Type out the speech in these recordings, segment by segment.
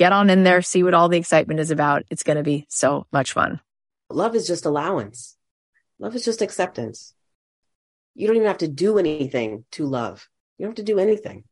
get on in there, see what all the excitement is about. It's going to be so much fun. Love is just allowance. Love is just acceptance. You don't even have to do anything to love. You don't have to do anything.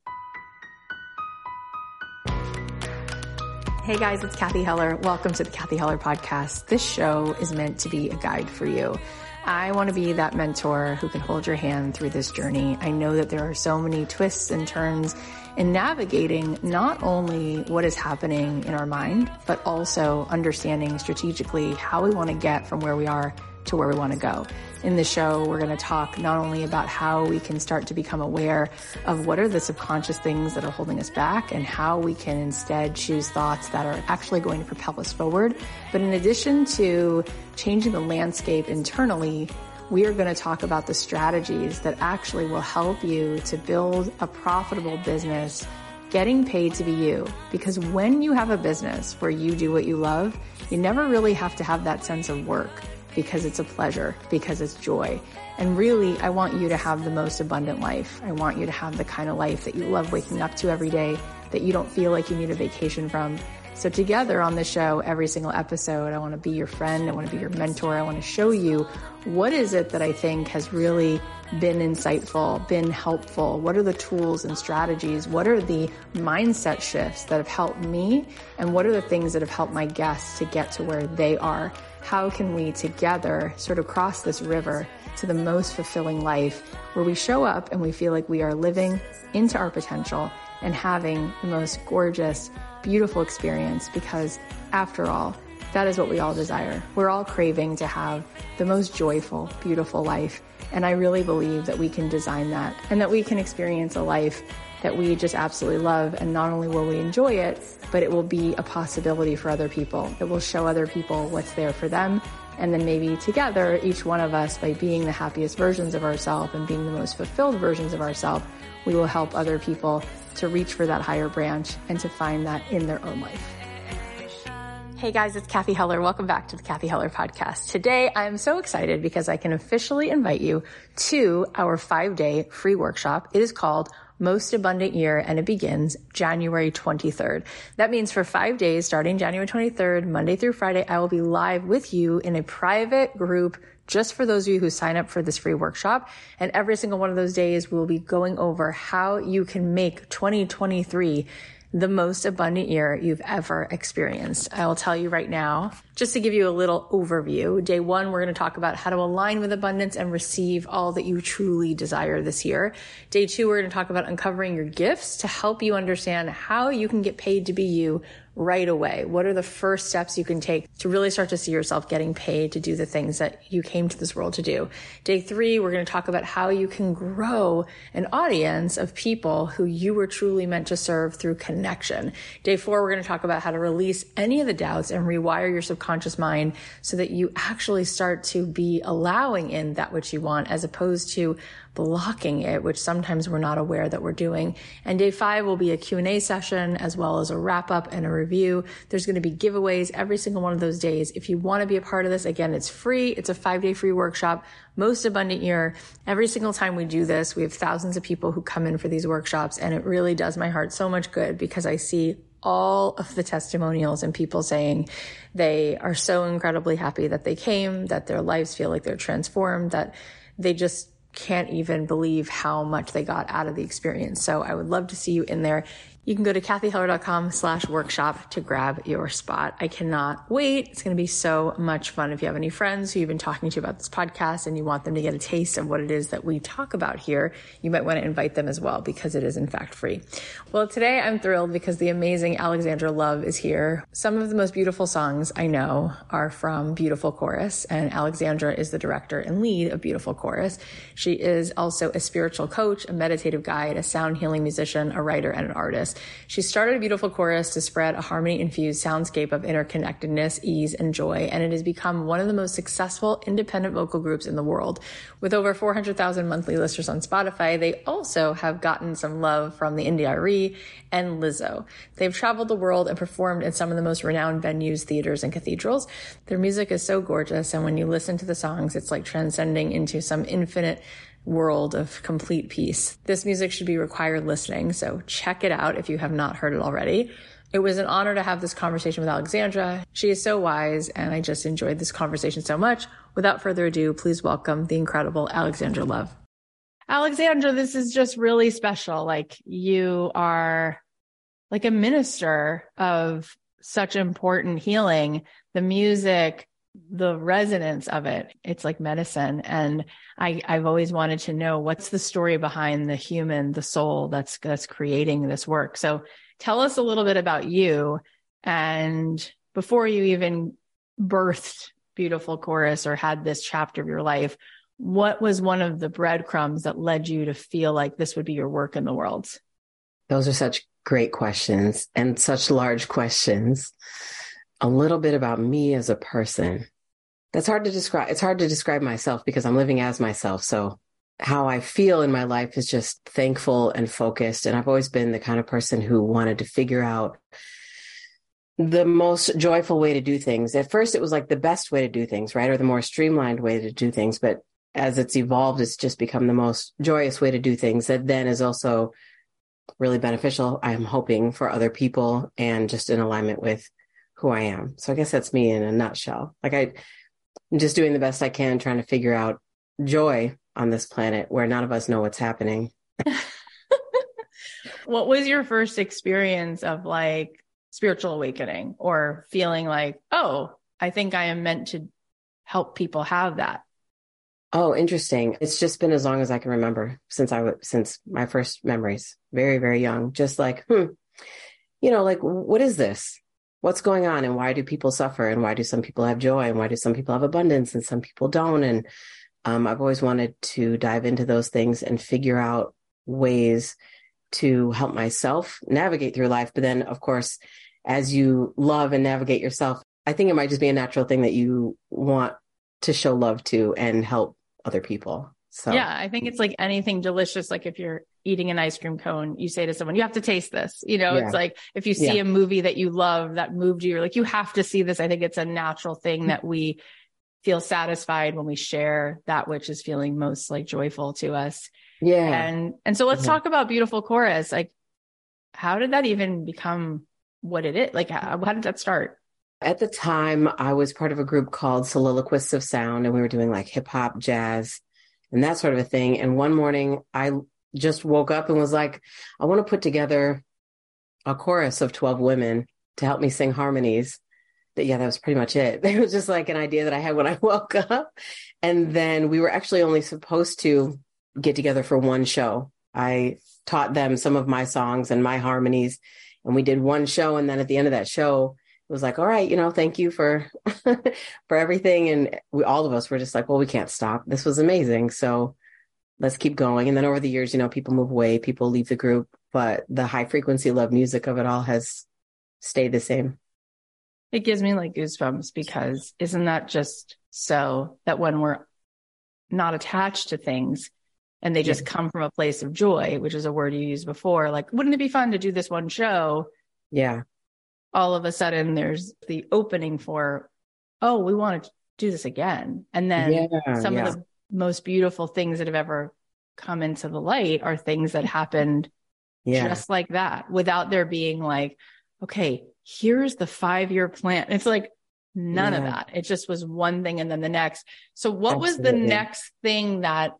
Hey guys, it's Cathy Heller. Welcome to the Cathy Heller podcast. This show is meant to be a guide for you. I want to be that mentor who can hold your hand through this journey. I know that there are so many twists and turns in navigating not only what is happening in our mind, but also understanding strategically how we want to get from where we are to where we want to go. In the show, we're going to talk not only about how we can start to become aware of what are the subconscious things that are holding us back and how we can instead choose thoughts that are actually going to propel us forward. But in addition to changing the landscape internally, we are going to talk about the strategies that actually will help you to build a profitable business getting paid to be you. Because when you have a business where you do what you love, you never really have to have that sense of work because it's a pleasure, because it's joy. And really, I want you to have the most abundant life. I want you to have the kind of life that you love waking up to every day, that you don't feel like you need a vacation from. So together on the show, every single episode, I want to be your friend. I want to be your mentor. I want to show you what is it that I think has really been insightful, been helpful? What are the tools and strategies? What are the mindset shifts that have helped me? And what are the things that have helped my guests to get to where they are? how can we together sort of cross this river to the most fulfilling life where we show up and we feel like we are living into our potential and having the most gorgeous, beautiful experience because after all, that is what we all desire. We're all craving to have the most joyful, beautiful life. And I really believe that we can design that and that we can experience a life that we just absolutely love. And not only will we enjoy it, but it will be a possibility for other people. It will show other people what's there for them. And then maybe together, each one of us, by being the happiest versions of ourselves and being the most fulfilled versions of ourselves, we will help other people to reach for that higher branch and to find that in their own life. Hey guys, it's Cathy Heller. Welcome back to the Cathy Heller podcast. Today I'm so excited because I can officially invite you to our five day free workshop. It is called most abundant year and it begins January 23rd. That means for five days, starting January 23rd, Monday through Friday, I will be live with you in a private group just for those of you who sign up for this free workshop. And every single one of those days, we'll be going over how you can make 2023 the most abundant year you've ever experienced. I will tell you right now, just to give you a little overview. Day one, we're going to talk about how to align with abundance and receive all that you truly desire this year. Day two, we're going to talk about uncovering your gifts to help you understand how you can get paid to be you right away? What are the first steps you can take to really start to see yourself getting paid to do the things that you came to this world to do? Day three, we're going to talk about how you can grow an audience of people who you were truly meant to serve through connection. Day four, we're going to talk about how to release any of the doubts and rewire your subconscious mind so that you actually start to be allowing in that which you want as opposed to blocking it, which sometimes we're not aware that we're doing. And day five will be a Q&A session as well as a wrap up and a review. There's going to be giveaways every single one of those days. If you want to be a part of this, again, it's free. It's a five day free workshop, most abundant year. Every single time we do this, we have thousands of people who come in for these workshops and it really does my heart so much good because I see all of the testimonials and people saying they are so incredibly happy that they came, that their lives feel like they're transformed, that they just can't even believe how much they got out of the experience. So I would love to see you in there. You can go to cathyheller.com slash workshop to grab your spot. I cannot wait. It's going to be so much fun. If you have any friends who you've been talking to about this podcast and you want them to get a taste of what it is that we talk about here, you might want to invite them as well because it is in fact free. Well, today I'm thrilled because the amazing Alexandra Love is here. Some of the most beautiful songs I know are from Beautiful Chorus and Alexandra is the director and lead of Beautiful Chorus. She is also a spiritual coach, a meditative guide, a sound healing musician, a writer, and an artist. She started a beautiful chorus to spread a harmony infused soundscape of interconnectedness, ease, and joy, and it has become one of the most successful independent vocal groups in the world. With over 400,000 monthly listeners on Spotify, they also have gotten some love from the India.Arie and Lizzo. They've traveled the world and performed in some of the most renowned venues, theaters, and cathedrals. Their music is so gorgeous, and when you listen to the songs, it's like transcending into some infinite world of complete peace. This music should be required listening, so check it out if you have not heard it already. It was an honor to have this conversation with Alexandra. She is so wise, and I just enjoyed this conversation so much. Without further ado, please welcome the incredible Alexandra Love. Alexandra, this is just really special. Like you are like a minister of such important healing. The music, the resonance of it it's like medicine. And i i've always wanted to know what's the story behind the human the soul that's that's creating this work. So tell us a little bit about you. And before you even birthed beautiful chorus or had this chapter of your life what was one of the breadcrumbs that led you to feel like this would be your work in the world? Those are such great questions and such large questions a little bit about me as a person. That's hard to describe. It's hard to describe myself because I'm living as myself. So how I feel in my life is just thankful and focused. And I've always been the kind of person who wanted to figure out the most joyful way to do things. At first, it was like the best way to do things, right? Or the more streamlined way to do things. But as it's evolved, it's just become the most joyous way to do things that then is also really beneficial. I'm hoping for other people and just in alignment with who I am. So I guess that's me in a nutshell. Like I, I'm just doing the best I can, trying to figure out joy on this planet where none of us know what's happening. what was your first experience of like spiritual awakening or feeling like, oh, I think I am meant to help people have that? Oh, interesting. It's just been as long as I can remember since I was, since my first memories, very, very young. Just like, hmm, you know, like, what is this? What's going on and why do people suffer and why do some people have joy and why do some people have abundance and some people don't? And um, i've always wanted to dive into those things and figure out ways to help myself navigate through life. But then of course as you love and navigate yourself i think it might just be a natural thing that you want to show love to and help other people so yeah i think it's like anything delicious like if you're eating an ice cream cone, you say to someone, you have to taste this. You know, yeah. it's like if you see yeah. a movie that you love that moved you, you're like, you have to see this. I think it's a natural thing that we feel satisfied when we share that which is feeling most like joyful to us. Yeah. And and so let's Mhm. talk about beautiful chorus. Like how did that even become what it is? Like how, how did that start? At the time, I was part of a group called Soliloquists of Sound, and we were doing like hip hop, jazz, and that sort of a thing. And one morning, I just woke up and was like, I want to put together a chorus of 12 women to help me sing harmonies. That, yeah, that was pretty much it. It was just like an idea that I had when I woke up. And then we were actually only supposed to get together for one show. I taught them some of my songs and my harmonies, and we did one show. And then at the end of that show, was like, all right, you know, thank you for for everything. And we all of us were just like, well, we can't stop. This was amazing. So let's keep going. And then over the years, you know, people move away, people leave the group, but the high frequency love music of it all has stayed the same. It gives me like goosebumps because isn't that just so that when we're not attached to things and they just come from a place of joy, which is a word you used before, like, wouldn't it be fun to do this one show? Yeah. All of a sudden there's the opening for, oh, we want to do this again. And then yeah. some yeah. of the most beautiful things that have ever come into the light are things that happened yeah. just like that without there being like, okay, here's the five year plan. It's like none of that. It just was one thing and then the next. So what was the next thing that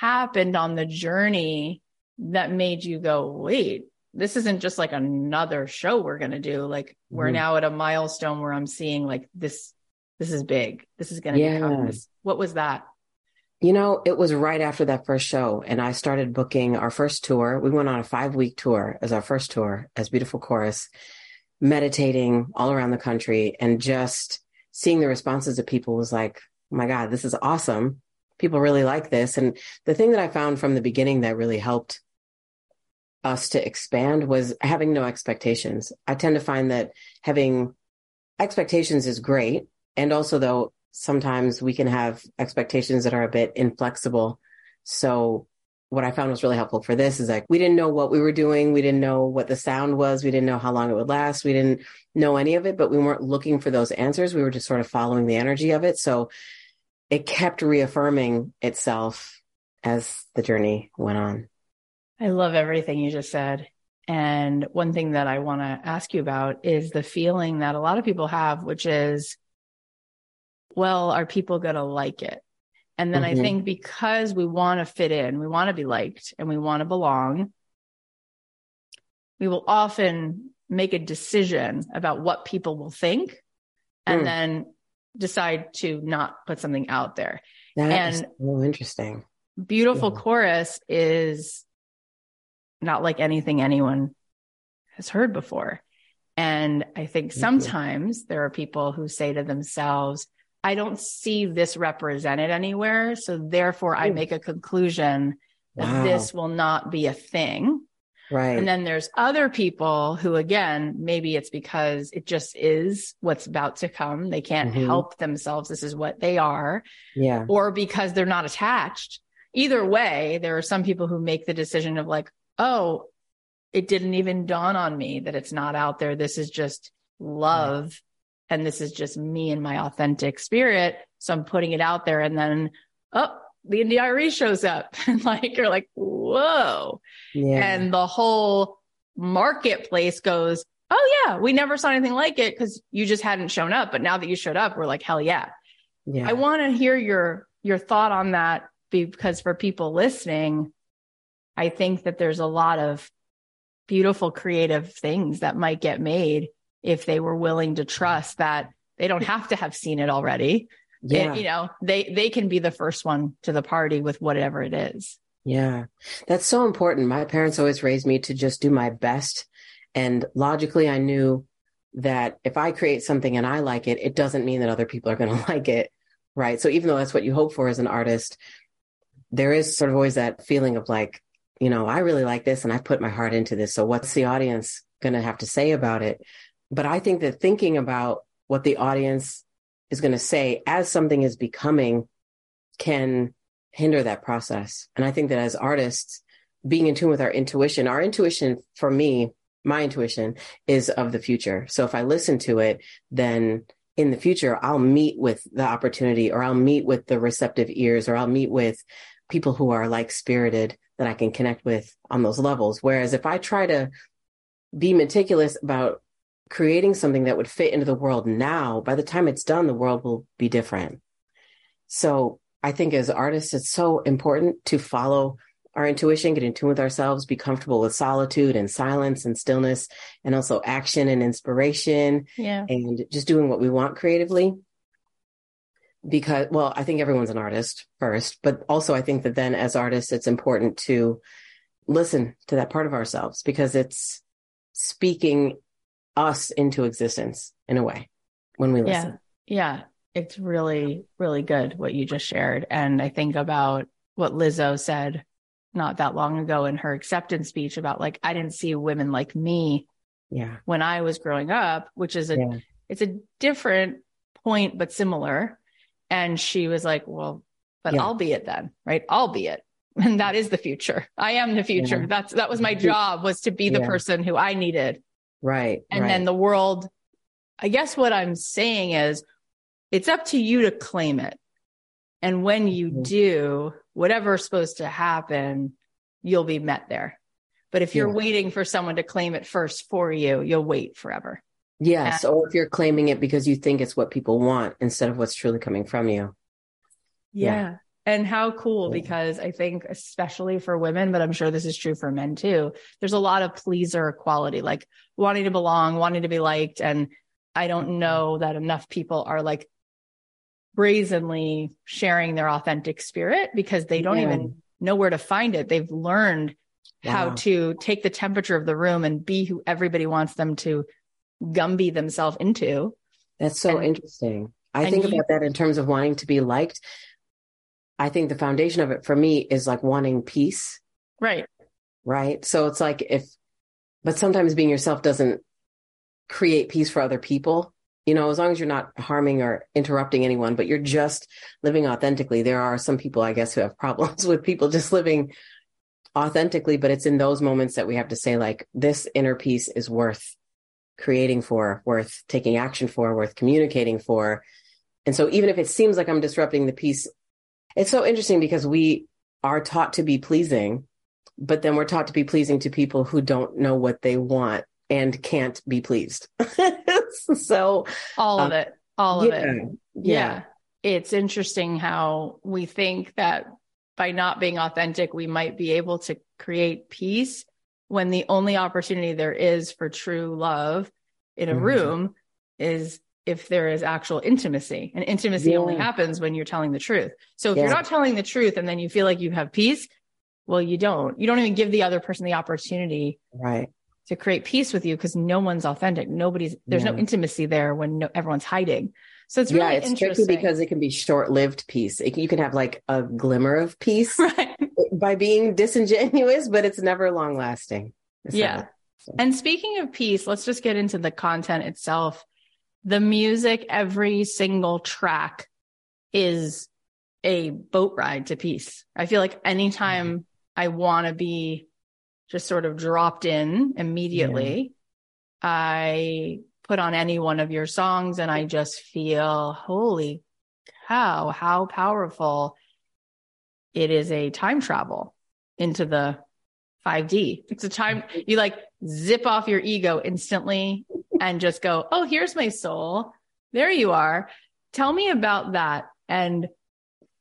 happened on the journey that made you go, wait, this isn't just like another show we're going to do. Like we're Mhm. now at a milestone where I'm seeing like this, this is big. This is going to Yeah. become this. What was that? You know, it was right after that first show, and I started booking our first tour. We went on a five week tour as our first tour as Beautiful Chorus, meditating all around the country and just seeing the responses of people was like, oh my God, this is awesome. People really like this. And the thing that I found from the beginning that really helped us to expand was having no expectations. I tend to find that having expectations is great. And also, though, sometimes we can have expectations that are a bit inflexible. So, what I found was really helpful for this is like we didn't know what we were doing. We didn't know what the sound was. We didn't know how long it would last. We didn't know any of it, but we weren't looking for those answers. We were just sort of following the energy of it. So, it kept reaffirming itself as the journey went on. I love everything you just said. And one thing that I want to ask you about is the feeling that a lot of people have, which is, well, are people going to like it? And then I Mhm. think because we want to fit in, we want to be liked and we want to belong, we will often make a decision about what people will think and Mm. then decide to not put something out there. That is And- so interesting. Beautiful Yeah. chorus is not like anything anyone has heard before. And I think sometimes there are people who say to themselves, I don't see this represented anywhere. So therefore I make a conclusion that Wow. this will not be a thing. Right. And then there's other people who, again, maybe it's because it just is what's about to come. They can't Mhm. help themselves. This is what they are yeah. or because they're not attached. Either way, there are some people who make the decision of like, oh, it didn't even dawn on me that it's not out there. This is just love. And this is just me and my authentic spirit. So I'm putting it out there. And then, oh, the India.Arie shows up. And like, you're like, whoa. Yeah. And the whole marketplace goes, oh, yeah, we never saw anything like it because you just hadn't shown up. But now that you showed up, we're like, hell yeah. yeah. I want to hear your your thought on that because for people listening, I think that there's a lot of beautiful creative things that might get made if they were willing to trust that they don't have to have seen it already. yeah. And, you know, they they can be the first one to the party with whatever it is. Yeah, that's so important. My parents always raised me to just do my best. And logically, I knew that if I create something and I like it, it doesn't mean that other people are going to like it. Right. So even though that's what you hope for as an artist, there is sort of always that feeling of like, you know, I really like this and I put my heart into this. So what's the audience going to have to say about it? But I think that thinking about what the audience is going to say as something is becoming can hinder that process. And I think that as artists, being in tune with our intuition, our intuition for me, my intuition is of the future. So if I listen to it, then in the future, I'll meet with the opportunity or I'll meet with the receptive ears or I'll meet with people who are like spirited that I can connect with on those levels. Whereas if I try to be meticulous about creating something that would fit into the world now, by the time it's done, the world will be different. So I think as artists, it's so important to follow our intuition, get in tune with ourselves, be comfortable with solitude and silence and stillness, and also action and inspiration. Yeah. And just doing what we want creatively. Because, well, I think everyone's an artist first, but also I think that then as artists, it's important to listen to that part of ourselves because it's speaking us into existence in a way when we listen. Yeah. Yeah. It's really, really good what you just shared. And I think about what Lizzo said not that long ago in her acceptance speech about like, I didn't see women like me Yeah. when I was growing up, which is a, Yeah. it's a different point, but similar. And she was like, well, but Yeah. I'll be it then, right? I'll be it. And that is the future. I am the future. Yeah. That's, that was my job was to be the Yeah. person who I needed. Right. And right. then the world, I guess what I'm saying is it's up to you to claim it. And when you Mhm. do, whatever's supposed to happen, you'll be met there. But if you're waiting for someone to claim it first for you, you'll wait forever. Yes, or if you're claiming it because you think it's what people want instead of what's truly coming from you. Yeah. And how cool, Yeah. because I think, especially for women, but I'm sure this is true for men too, there's a lot of pleaser quality, like wanting to belong, wanting to be liked. And I don't mm-hmm. know that enough people are like brazenly sharing their authentic spirit because they don't Yeah. even know where to find it. They've learned how to take the temperature of the room and be who everybody wants them to Gumby themselves into. That's so And- interesting. I think you- about that in terms of wanting to be liked. I think the foundation of it for me is like wanting peace, Right. right? So it's like if, but sometimes being yourself doesn't create peace for other people. You know, as long as you're not harming or interrupting anyone, but you're just living authentically. There are some people, I guess, who have problems with people just living authentically, but it's in those moments that we have to say, like, this inner peace is worth creating for, worth taking action for, worth communicating for. And so even if it seems like I'm disrupting the peace, it's so interesting because we are taught to be pleasing, but then we're taught to be pleasing to people who don't know what they want and can't be pleased. so All of Um, it. All of yeah, it. Yeah. It's interesting how we think that by not being authentic, we might be able to create peace when the only opportunity there is for true love in a Mhm. room is if there is actual intimacy. And intimacy only happens when you're telling the truth. So if Yeah. you're not telling the truth and then you feel like you have peace, well, you don't. You don't even give the other person the opportunity Right. to create peace with you because no one's authentic. Nobody's there's no intimacy there when no, everyone's hiding. So it's really yeah, it's tricky because it can be short-lived peace. It, you can have like a glimmer of peace right. By being disingenuous, but it's never long-lasting. It's Yeah. not- And speaking of peace, let's just get into the content itself. The music, every single track is a boat ride to peace. I feel like anytime I want to be just sort of dropped in immediately, I put on any one of your songs and I just feel, holy cow, how powerful it is a time travel into the 5D. It's a time you like zip off your ego instantly and just go, Oh, here's my soul. There you are. Tell me about that and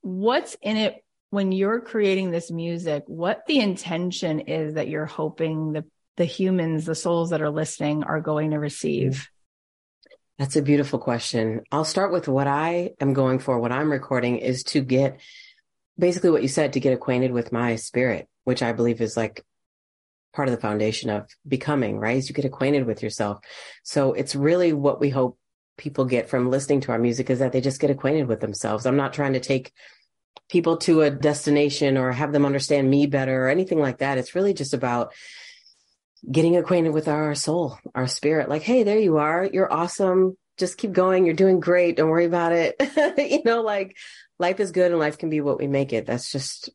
what's in it when you're creating this music, what the intention is that you're hoping the, the humans, the souls that are listening are going to receive. That's a beautiful question. I'll start with what I am going for. What I'm recording is to get basically what you said to get acquainted with my spirit, which I believe is like part of the foundation of becoming, right? Is you get acquainted with yourself. So it's really what we hope people get from listening to our music is that they just get acquainted with themselves. I'm not trying to take people to a destination or have them understand me better or anything like that. It's really just about getting acquainted with our soul, our spirit. Like, hey, there you are. You're awesome. Just keep going. You're doing great. Don't worry about it. you know, like life is good and life can be what we make it. That's just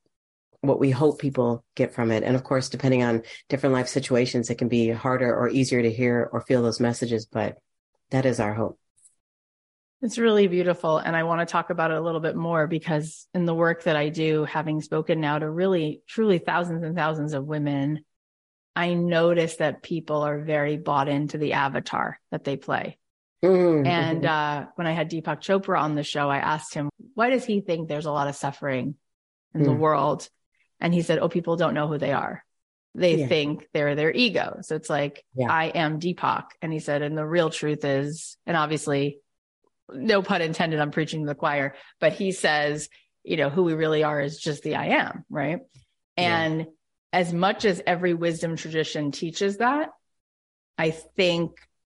what we hope people get from it. And of course, depending on different life situations, it can be harder or easier to hear or feel those messages, but that is our hope. It's really beautiful. And I want to talk about it a little bit more because in the work that I do, having spoken now to really, truly thousands and thousands of women, I notice that people are very bought into the avatar that they play. Mm-hmm. And uh, when I had Deepak Chopra on the show, I asked him, why does he think there's a lot of suffering in mm. the world? And he said, oh, people don't know who they are. They yeah. think they're their ego. So it's like, yeah. I am Deepak. And he said, and the real truth is, and obviously no pun intended, I'm preaching to the choir, but he says, you know, who we really are is just the I am, right? And yeah. as much as every wisdom tradition teaches that, I think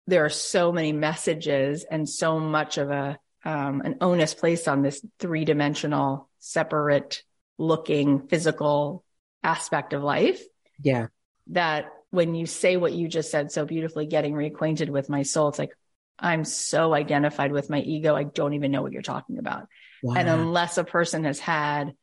there are so many messages and so much of a um, an onus placed on this three dimensional, separate looking physical aspect of life. Yeah. That when you say what you just said so beautifully, getting reacquainted with my soul, it's like, I'm so identified with my ego. I don't even know what you're talking about. Wow. And unless a person has had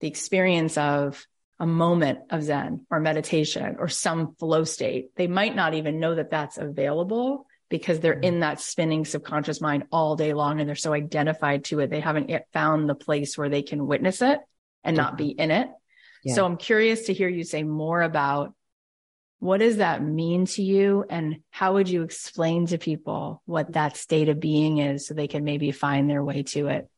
the experience of a moment of Zen or meditation or some flow state, they might not even know that that's available because they're mm. in that spinning subconscious mind all day long and they're so identified to it. They haven't yet found the place where they can witness it and not be in it. Yeah. So I'm curious to hear you say more about what does that mean to you? And how would you explain to people what that state of being is so they can maybe find their way to it?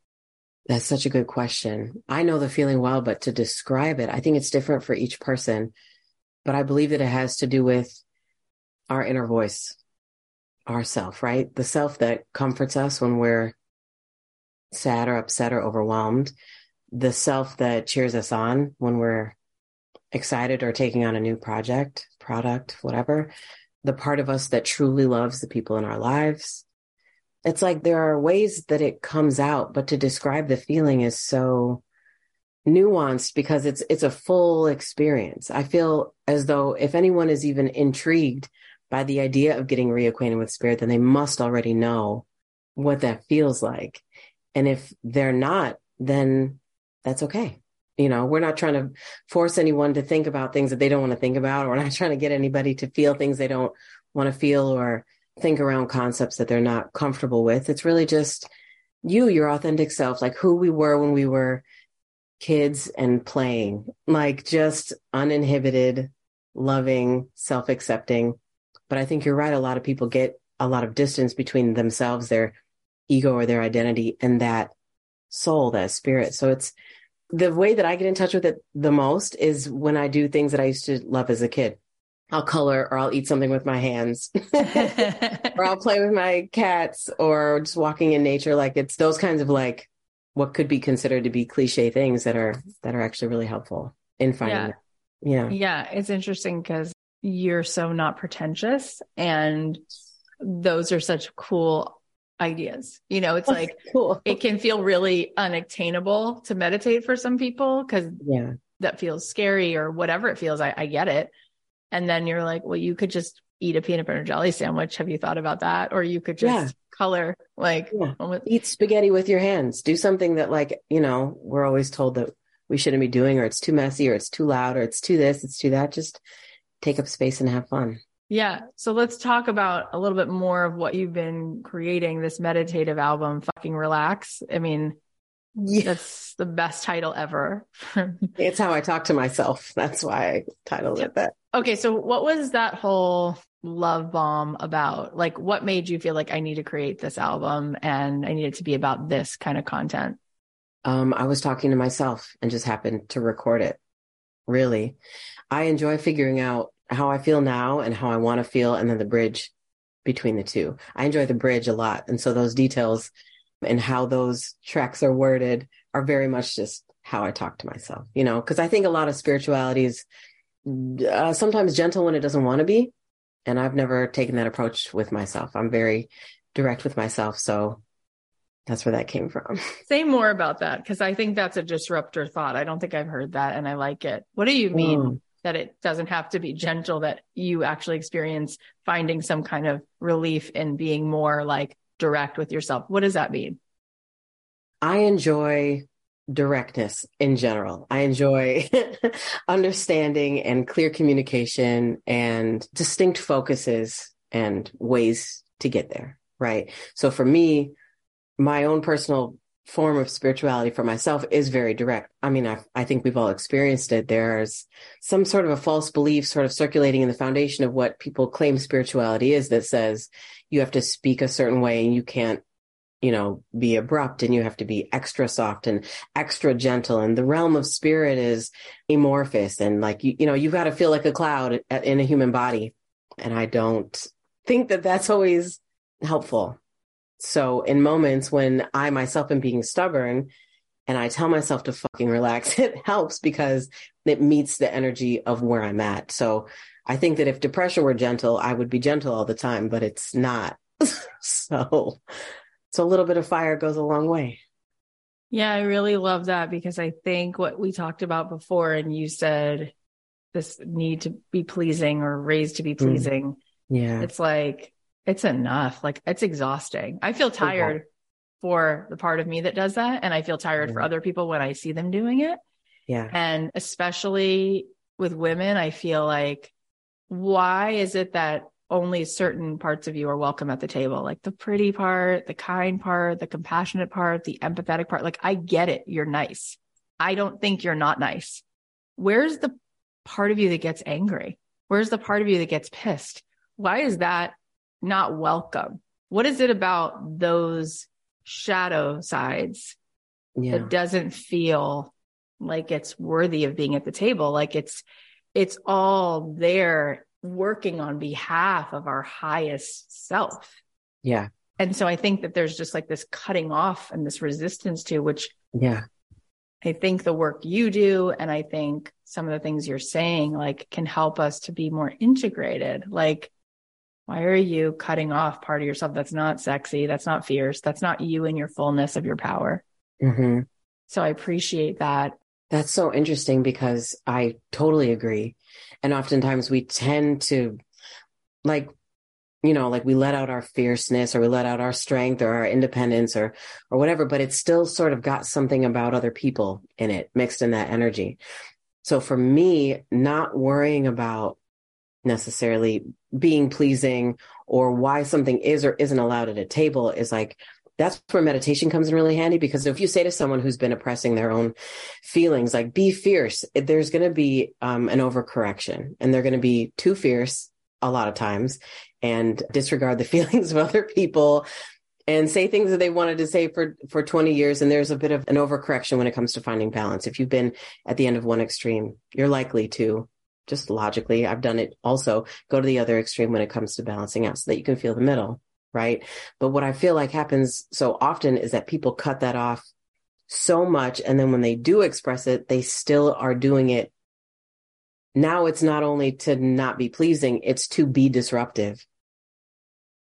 That's such a good question. I know the feeling well, but to describe it, I think it's different for each person. But I believe that it has to do with our inner voice, our self, right? The self that comforts us when we're sad or upset or overwhelmed, the self that cheers us on when we're excited or taking on a new project, product, whatever, the part of us that truly loves the people in our lives. It's like there are ways that it comes out, but to describe the feeling is so nuanced because it's it's a full experience. I feel as though if anyone is even intrigued by the idea of getting reacquainted with spirit, then they must already know what that feels like. And if they're not, then that's okay you know, we're not trying to force anyone to think about things that they don't want to think about. Or we're not trying to get anybody to feel things they don't want to feel or think around concepts that they're not comfortable with. It's really just you, your authentic self, like who we were when we were kids and playing, like just uninhibited, loving, self accepting. But I think you're right. A lot of people get a lot of distance between themselves, their ego or their identity, and that soul, that spirit. So it's, the way that I get in touch with it the most is when I do things that I used to love as a kid. I'll color or I'll eat something with my hands or I'll play with my cats or just walking in nature. Like it's those kinds of like what could be considered to be cliche things that are, that are actually really helpful in finding. Yeah. Yeah. Yeah. It's interesting because you're so not pretentious and those are such cool ideas. You know, it's like cool. it can feel really unattainable to meditate for some people because yeah, that feels scary or whatever it feels. I, I get it. And then you're like, well, you could just eat a peanut butter jelly sandwich. Have you thought about that? Or you could just yeah. color like yeah. with- eat spaghetti with your hands. Do something that like, you know, we're always told that we shouldn't be doing or it's too messy or it's too loud or it's too this, it's too that. Just take up space and have fun. Yeah. So let's talk about a little bit more of what you've been creating this meditative album, Fucking Relax. I mean, yeah. that's the best title ever. it's how I talk to myself. That's why I titled it that. Okay. So what was that whole love bomb about? Like, what made you feel like I need to create this album and I need it to be about this kind of content? Um, I was talking to myself and just happened to record it. Really. I enjoy figuring out how I feel now and how I want to feel, and then the bridge between the two. I enjoy the bridge a lot. And so those details and how those tracks are worded are very much just how I talk to myself, you know, because I think a lot of spirituality is uh, sometimes gentle when it doesn't want to be. And I've never taken that approach with myself. I'm very direct with myself. So that's where that came from. Say more about that because I think that's a disruptor thought. I don't think I've heard that and I like it. What do you mean? Mm that it doesn't have to be gentle, that you actually experience finding some kind of relief in being more like direct with yourself. What does that mean? I enjoy directness in general. I enjoy understanding and clear communication and distinct focuses and ways to get there. Right. So for me, my own personal form of spirituality for myself is very direct. I mean, I, I think we've all experienced it. There's some sort of a false belief sort of circulating in the foundation of what people claim spirituality is that says you have to speak a certain way and you can't, you know, be abrupt and you have to be extra soft and extra gentle. And the realm of spirit is amorphous and like, you, you know, you've got to feel like a cloud in a human body. And I don't think that that's always helpful. So in moments when I myself am being stubborn and I tell myself to fucking relax, it helps because it meets the energy of where I'm at. So I think that if depression were gentle, I would be gentle all the time, but it's not. so, so a little bit of fire goes a long way. Yeah, I really love that because I think what we talked about before, and you said this need to be pleasing or raised to be mm. pleasing. Mm. Yeah. It's like it's enough. Like it's exhausting. I feel tired for the part of me that does that. And I feel tired yeah. for mm-hmm. other people when I see them doing it. Yeah. And especially with women, I feel like, why is it that only certain parts of you are welcome at the table? Like the pretty part, the kind part, the compassionate part, the empathetic part. Like I get it. You're nice. I don't think you're not nice. Where's the part of you that gets angry? Where's the part of you that gets pissed? Why is that not welcome? What is it about those shadow sides yeah. that doesn't feel like it's worthy of being at the table? Like it's, it's all there working on behalf of our highest self. Yeah. And so I think that there's just like this cutting off and this resistance to which yeah. I think the work you do and I think some of the things you're saying like can help us to be more integrated. Like why are you cutting off part of yourself that's not sexy? That's not fierce. That's not you in your fullness of your power. Mm-hmm. So I appreciate that. That's so interesting because I totally agree. And oftentimes we tend to like, you know, like we let out our fierceness or we let out our strength or our independence or, or whatever, but it's still sort of got something about other people in it mixed in that energy. So for me, not worrying about necessarily being pleasing or why something is or isn't allowed at a table is like that's where meditation comes in really handy because if you say to someone who's been oppressing their own feelings like be fierce there's going to be um, an overcorrection and they're going to be too fierce a lot of times and disregard the feelings of other people and say things that they wanted to say for for 20 years and there's a bit of an overcorrection when it comes to finding balance. If you've been at the end of one extreme you're likely to just logically, I've done it also, go to the other extreme when it comes to balancing out so that you can feel the middle, right? But what I feel like happens so often is that people cut that off so much. And then when they do express it, they still are doing it. Now it's not only to not be pleasing, it's to be disruptive,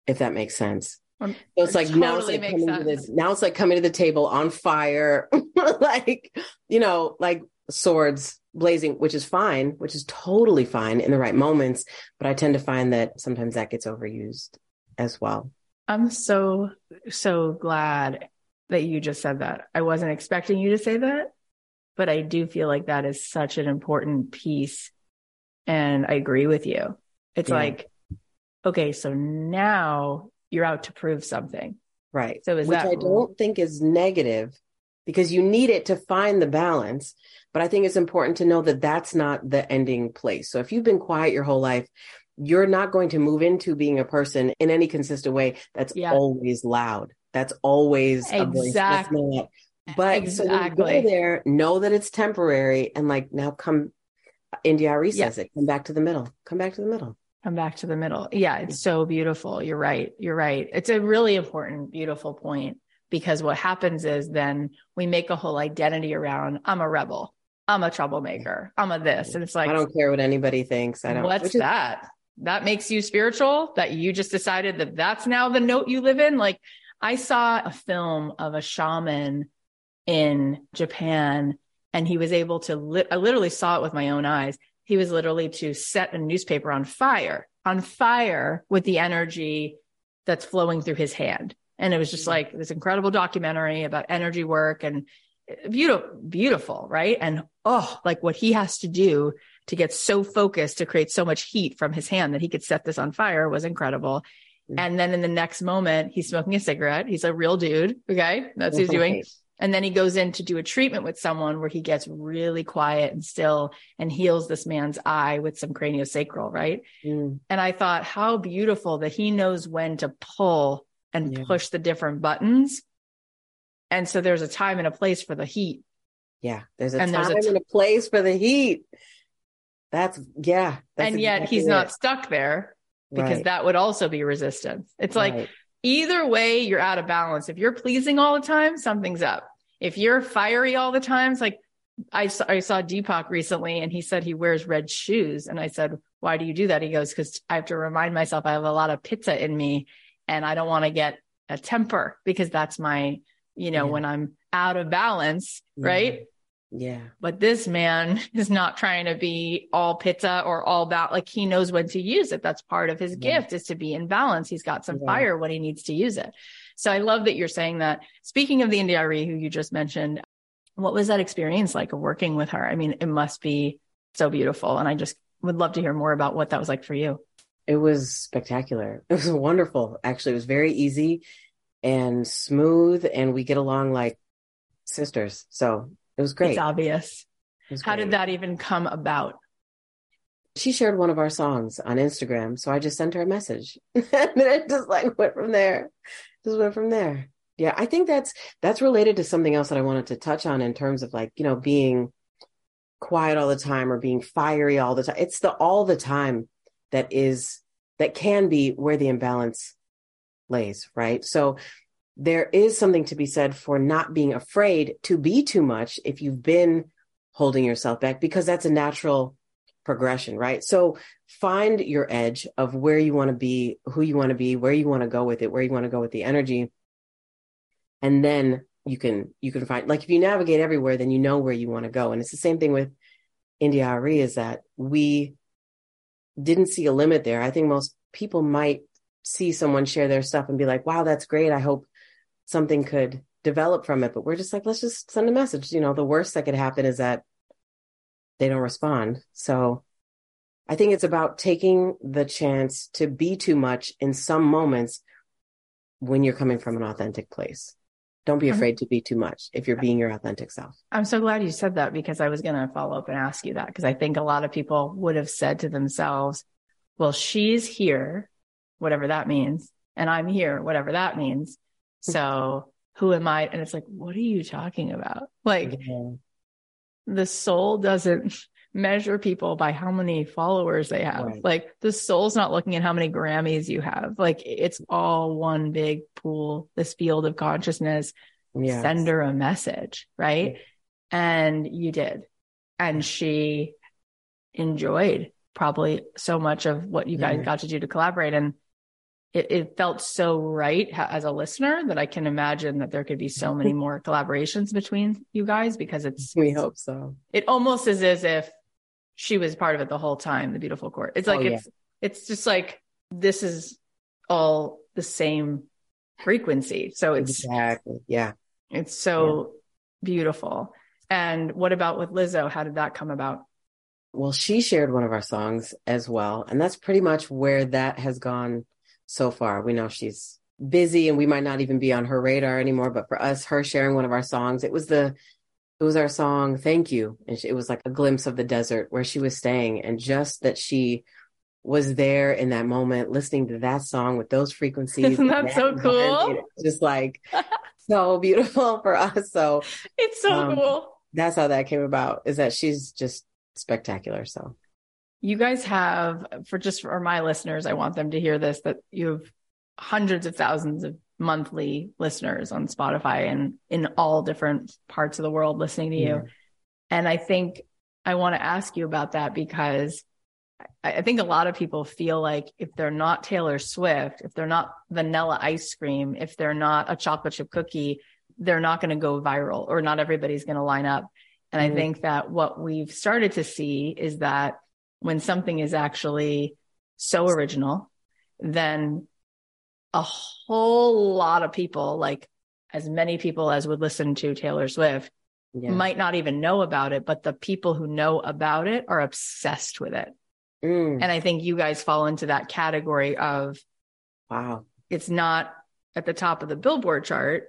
if that makes sense. Um, so it's like totally now it's like to now it's like coming to the table on fire, like you know, like swords blazing, which is fine, which is totally fine in the right moments. But I tend to find that sometimes that gets overused as well. I'm so, so glad that you just said that. I wasn't expecting you to say that, but I do feel like that is such an important piece. And I agree with you. It's yeah. like, okay, so now you're out to prove something. Right. So is Which that I don't think is negative because you need it to find the balance. But I think it's important to know that that's not the ending place. So if you've been quiet your whole life, you're not going to move into being a person in any consistent way that's yeah. always loud. That's always exactly. But exactly. so go there, know that it's temporary, and like now come. India says it. Come back to the middle. Come back to the middle. Come back to the middle. Yeah, it's so beautiful. You're right. You're right. It's a really important, beautiful point because what happens is then we make a whole identity around I'm a rebel. I'm a troublemaker. I'm a this. And it's like, I don't care what anybody thinks. I don't. What's is- that? That makes you spiritual that you just decided that that's now the note you live in. Like I saw a film of a shaman in Japan and he was able to, li- I literally saw it with my own eyes. He was literally to set a newspaper on fire, on fire with the energy that's flowing through his hand. And it was just like this incredible documentary about energy work and beautiful, beautiful, right? And oh, like what he has to do to get so focused to create so much heat from his hand that he could set this on fire was incredible. Mm-hmm. And then in the next moment, he's smoking a cigarette. He's a real dude. Okay. That's what he's doing. And then he goes in to do a treatment with someone where he gets really quiet and still and heals this man's eye with some craniosacral, right? Mm. And I thought, how beautiful that he knows when to pull and yeah. push the different buttons. And so there's a time and a place for the heat. Yeah. There's a and time there's a t- and a place for the heat. That's, yeah. That's and yet exactly he's it. not stuck there because right. that would also be resistance. It's right. like either way, you're out of balance. If you're pleasing all the time, something's up. If you're fiery all the time, it's like I saw, I saw Deepak recently and he said he wears red shoes. And I said, why do you do that? He goes, cause I have to remind myself I have a lot of pitta in me and I don't want to get a temper because that's my, you know, yeah. when I'm out of balance, yeah. right? Yeah. But this man is not trying to be all pitta or all about like he knows when to use it. That's part of his yeah. gift is to be in balance. He's got some fire when he needs to use it. So I love that you're saying that. Speaking of the India who you just mentioned, what was that experience like of working with her? I mean, it must be so beautiful. And I just would love to hear more about what that was like for you. It was spectacular. It was wonderful. Actually, it was very easy and smooth, and we get along like sisters. So it was great. It's obvious. It was How great. did that even come about? She shared one of our songs on Instagram, so I just sent her a message, and then it just like went from there. Just went from there. Yeah, I think that's that's related to something else that I wanted to touch on in terms of like you know being quiet all the time or being fiery all the time. It's the all the time that is that can be where the imbalance lays, right? So there is something to be said for not being afraid to be too much if you've been holding yourself back, because that's a natural progression, right? So find your edge of where you want to be, who you want to be, where you want to go with it, where you want to go with the energy. And then you can, you can find, like if you navigate everywhere, then you know where you want to go. And it's the same thing with India is that we didn't see a limit there. I think most people might see someone share their stuff and be like, wow, that's great. I hope something could develop from it. But we're just like, let's just send a message. You know, the worst that could happen is that they don't respond. So I think it's about taking the chance to be too much in some moments when you're coming from an authentic place. Don't be afraid to be too much if you're being your authentic self. I'm so glad you said that because I was going to follow up and ask you that because I think a lot of people would have said to themselves, well, she's here, whatever that means, and I'm here, whatever that means. Hmm. So who am I? And it's like, what are you talking about? Like yeah. the soul doesn't measure people by how many followers they have. Right. Like the soul's not looking at how many Grammys you have. Like it's all one big pool, this field of consciousness. Yes. Send her a message, right? Yeah. And you did. And she enjoyed probably so much of what you guys got to do to collaborate. And it, it, felt so right as a listener that I can imagine that there could be so many more collaborations between you guys because it's. We hope so. It almost is as if she was part of it the whole time. The beautiful court. It's oh, like oh, it's yeah. it's just like this is all the same frequency. So it's exactly yeah. It's so yeah. beautiful. And what about with Lizzo? How did that come about? Well, she shared one of our songs as well, and that's pretty much where that has gone so far. We know she's busy and we might not even be on her radar anymore, but for us, her sharing one of our songs, it was the, it was our song, Thank You. And it was like a glimpse of the desert where she was staying. And just that she was there in that moment, listening to that song with those frequencies. Isn't that, that so cool? Just like so beautiful for us. So it's so um, cool. That's how that came about is that she's just spectacular. So you guys have for just for my listeners i want them to hear this that you have hundreds of thousands of monthly listeners on spotify and in all different parts of the world listening to yeah. you and i think i want to ask you about that because I think a lot of people feel like if they're not Taylor Swift, if they're not vanilla ice cream, if they're not a chocolate chip cookie, they're not going to go viral or not everybody's going to line up. And mm-hmm. I think that what we've started to see is that when something is actually so original, then a whole lot of people, like as many people as would listen to Taylor Swift, yeah. might not even know about it, but the people who know about it are obsessed with it. Mm. And I think you guys fall into that category of Wow. It's not at the top of the Billboard chart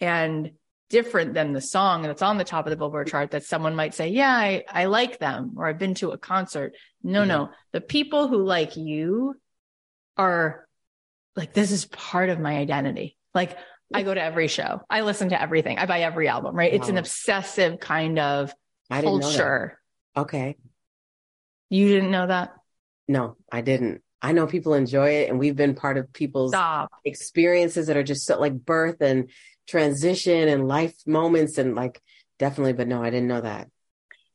and different than the song that's on the top of the Billboard chart that someone might say, yeah, I, I like them or I've been to a concert. No, no. The people who like you are like, this is part of my identity. Like I go to every show. I listen to everything. I buy every album, right? Wow. It's an obsessive kind of culture. Okay. You didn't know that? No, I didn't. I know people enjoy it and we've been part of people's Stop. experiences that are just so like birth and transition and life moments and like definitely, but no, I didn't know that.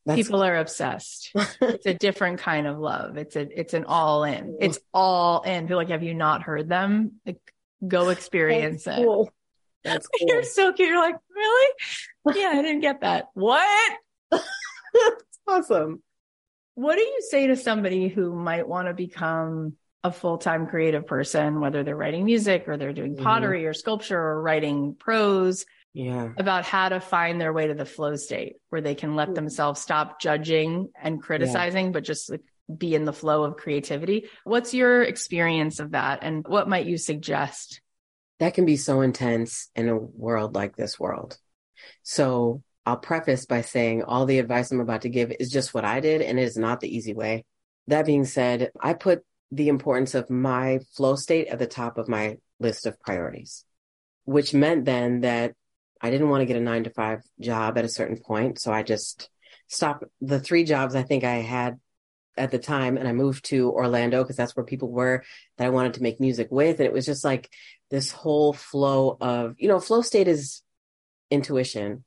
That's... People are obsessed. it's a different kind of love. It's a it's an all in. It's all in. Feel like have you not heard them? Like, go experience That's it. Cool. That's cool. You're so cute. You're like, really? Yeah, I didn't get that. What? That's awesome. What do you say to somebody who might want to become a full-time creative person, whether they're writing music or they're doing mm-hmm. pottery mm-hmm. or sculpture or writing prose? Yeah. About how to find their way to the flow state where they can let mm. themselves stop judging and criticizing, yeah. but just like be in the flow of creativity. What's your experience of that? And what might you suggest? That can be so intense in a world like this world. So I'll preface by saying all the advice I'm about to give is just what I did, and it is not the easy way. That being said, I put the importance of my flow state at the top of my list of priorities, which meant then that I didn't want to get a nine to five job at a certain point. So I just stopped the three jobs I think I had at the time and I moved to Orlando because that's where people were that I wanted to make music with. And it was just like this whole flow of, you know, flow state is intuition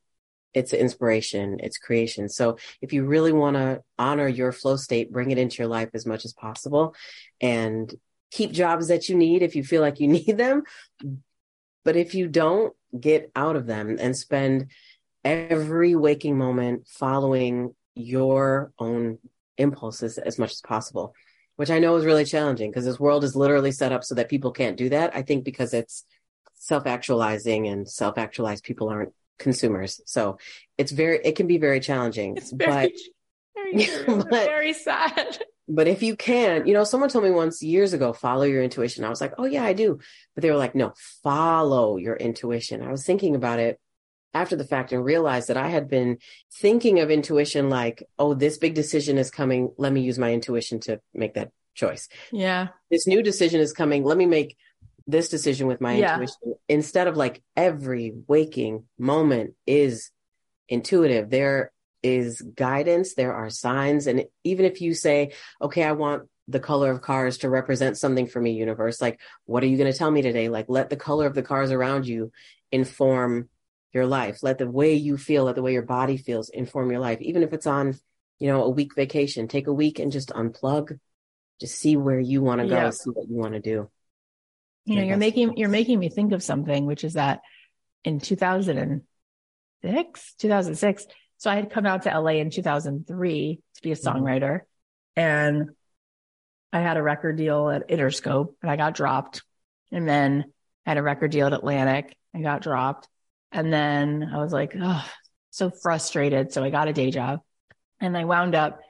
it's inspiration, it's creation. So if you really want to honor your flow state, bring it into your life as much as possible and keep jobs that you need if you feel like you need them. But if you don't, get out of them and spend every waking moment following your own impulses as much as possible, which I know is really challenging because this world is literally set up so that people can't do that. I think because it's self actualizing and self actualized people aren't consumers. So it's very, it can be very challenging. It's very, but, very, but, very sad. But if you can, you know, someone told me once years ago, follow your intuition. I was like, oh yeah, I do. But they were like, no, follow your intuition. I was thinking about it after the fact and realized that I had been thinking of intuition like, oh, this big decision is coming. Let me use my intuition to make that choice. Yeah. This new decision is coming. Let me make this decision with my yeah. intuition instead of like every waking moment is intuitive. There is guidance, there are signs. And even if you say, okay, I want the color of cars to represent something for me, universe, like, what are you going to tell me today? Like, let the color of the cars around you inform your life. Let the way you feel, let the way your body feels inform your life. Even if it's on, you know, a week vacation, take a week and just unplug, just see where you want to go, yeah. see what you want to do you know, you're making you're making me think of something, which is that in 2006, 2006. So I had come out to LA in 2003 to be a mm-hmm. songwriter, mm-hmm. and I had a record deal at Interscope, and I got dropped. And then I had a record deal at Atlantic, and got dropped. And then I was like, oh, so frustrated. So I got a day job, and I wound up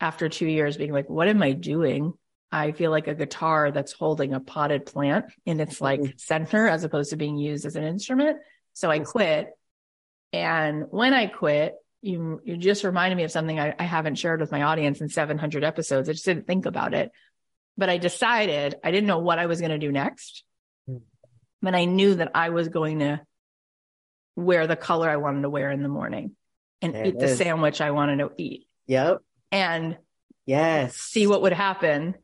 after two years being like, what am I doing? I feel like a guitar that's holding a potted plant in its like mm-hmm. center as opposed to being used as an instrument. So I quit. And when I quit, you, you just reminded me of something I, I haven't shared with my audience in 700 episodes. I just didn't think about it, but I decided I didn't know what I was going to do next. Mm. But I knew that I was going to wear the color I wanted to wear in the morning and there eat the sandwich I wanted to eat. Yep. And yes, see what would happen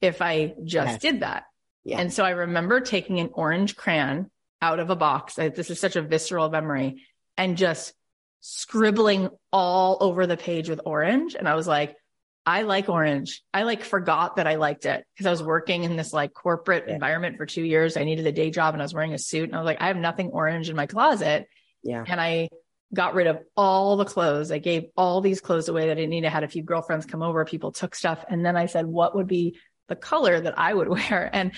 if I just yes. did that. Yeah. And so I remember taking an orange crayon out of a box. This is such a visceral memory and just scribbling all over the page with orange. And I was like, I like orange. I like forgot that I liked it because I was working in this like corporate yeah. environment for two years. I needed a day job and I was wearing a suit and I was like, I have nothing orange in my closet. Yeah. And I got rid of all the clothes. I gave all these clothes away that I didn't need. I had a few girlfriends come over. People took stuff. And then I said, what would be the color that I would wear. And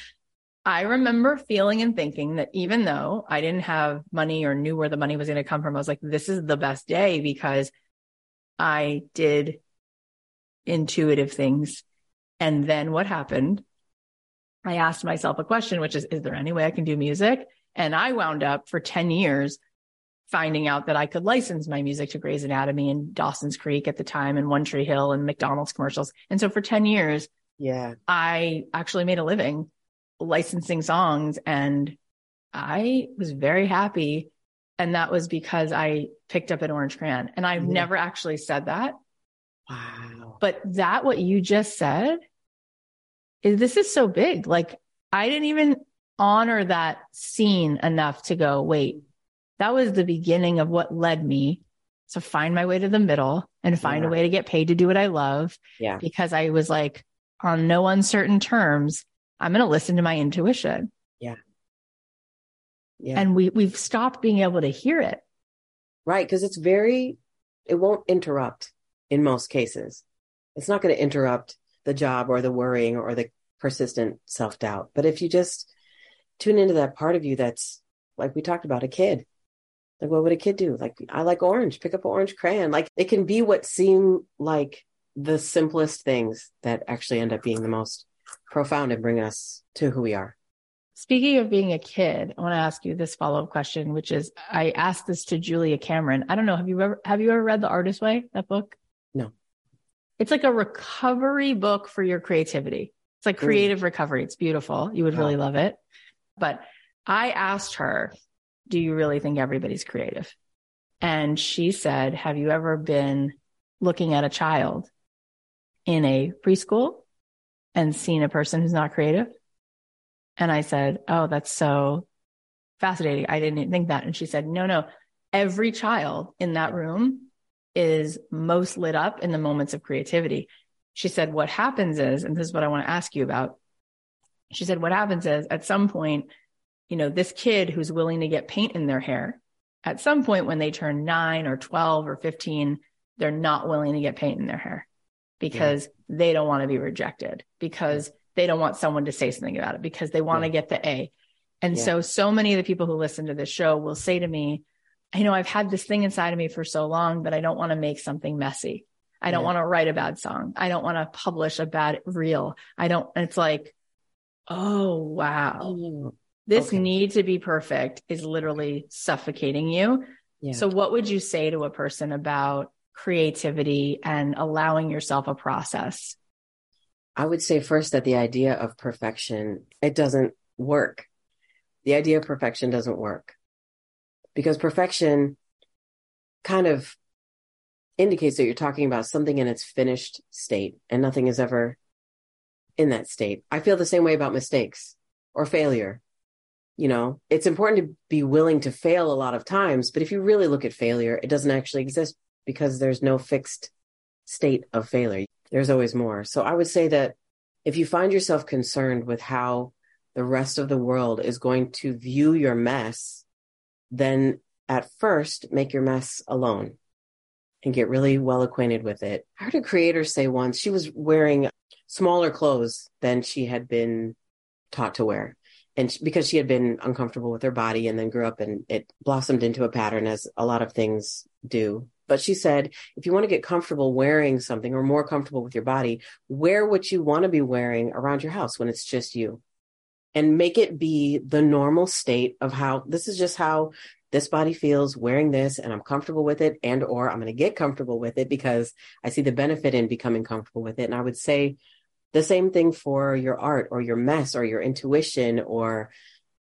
I remember feeling and thinking that even though I didn't have money or knew where the money was going to come from, I was like, this is the best day because I did intuitive things. And then what happened? I asked myself a question, which is, is there any way I can do music? And I wound up for 10 years finding out that I could license my music to Grey's Anatomy and Dawson's Creek at the time and One Tree Hill and McDonald's commercials. And so for 10 years, yeah, I actually made a living licensing songs and I was very happy. And that was because I picked up an orange crayon and I've never actually said that. Wow. But that, what you just said is this is so big. Like I didn't even honor that scene enough to go, wait, that was the beginning of what led me to find my way to the middle and find yeah. a way to get paid to do what I love. Yeah. Because I was like, on no uncertain terms, I'm going to listen to my intuition. Yeah. Yeah. And we, we've stopped being able to hear it. Right. Cause it's very, it won't interrupt in most cases. It's not going to interrupt the job or the worrying or the persistent self doubt. But if you just tune into that part of you that's like we talked about a kid, like, what would a kid do? Like, I like orange, pick up an orange crayon. Like, it can be what seem like the simplest things that actually end up being the most profound and bring us to who we are. Speaking of being a kid, I want to ask you this follow up question, which is I asked this to Julia Cameron. I don't know. Have you ever, have you ever read The Artist Way, that book? No. It's like a recovery book for your creativity. It's like creative mm. recovery. It's beautiful. You would wow. really love it. But I asked her, do you really think everybody's creative? And she said, have you ever been looking at a child in a preschool and seen a person who's not creative? And I said, Oh, that's so fascinating. I didn't even think that. And she said, No, no, every child in that room is most lit up in the moments of creativity. She said, What happens is, and this is what I want to ask you about. She said, What happens is at some point, you know, this kid who's willing to get paint in their hair, at some point when they turn nine or 12 or 15, they're not willing to get paint in their hair because yeah. they don't want to be rejected, because they don't want someone to say something about it, because they want yeah. to get the A. And yeah. so, so many of the people who listen to this show will say to me, you know, I've had this thing inside of me for so long, but I don't want to make something messy. I don't want to write a bad song. I don't want to publish a bad reel. I don't, it's like, oh, wow. Oh, this okay. need to be perfect is literally suffocating you. Yeah. So, what would you say to a person about creativity and allowing yourself a process? I would say first that the idea of perfection, it doesn't work. The idea of perfection doesn't work because perfection kind of indicates that you're talking about something in its finished state and nothing is ever in that state. I feel the same way about mistakes or failure. You know, it's important to be willing to fail a lot of times, but if you really look at failure, it doesn't actually exist because there's no fixed state of failure. There's always more. So I would say that if you find yourself concerned with how the rest of the world is going to view your mess, then at first make your mess alone and get really well acquainted with it. I heard a creator say once she was wearing smaller clothes than she had been taught to wear and because she had been uncomfortable with her body and then grew up and it blossomed into a pattern as a lot of things do but she said if you want to get comfortable wearing something or more comfortable with your body wear what you want to be wearing around your house when it's just you and make it be the normal state of how this is just how this body feels wearing this and I'm comfortable with it and or I'm going to get comfortable with it because I see the benefit in becoming comfortable with it and I would say the same thing for your art or your mess or your intuition or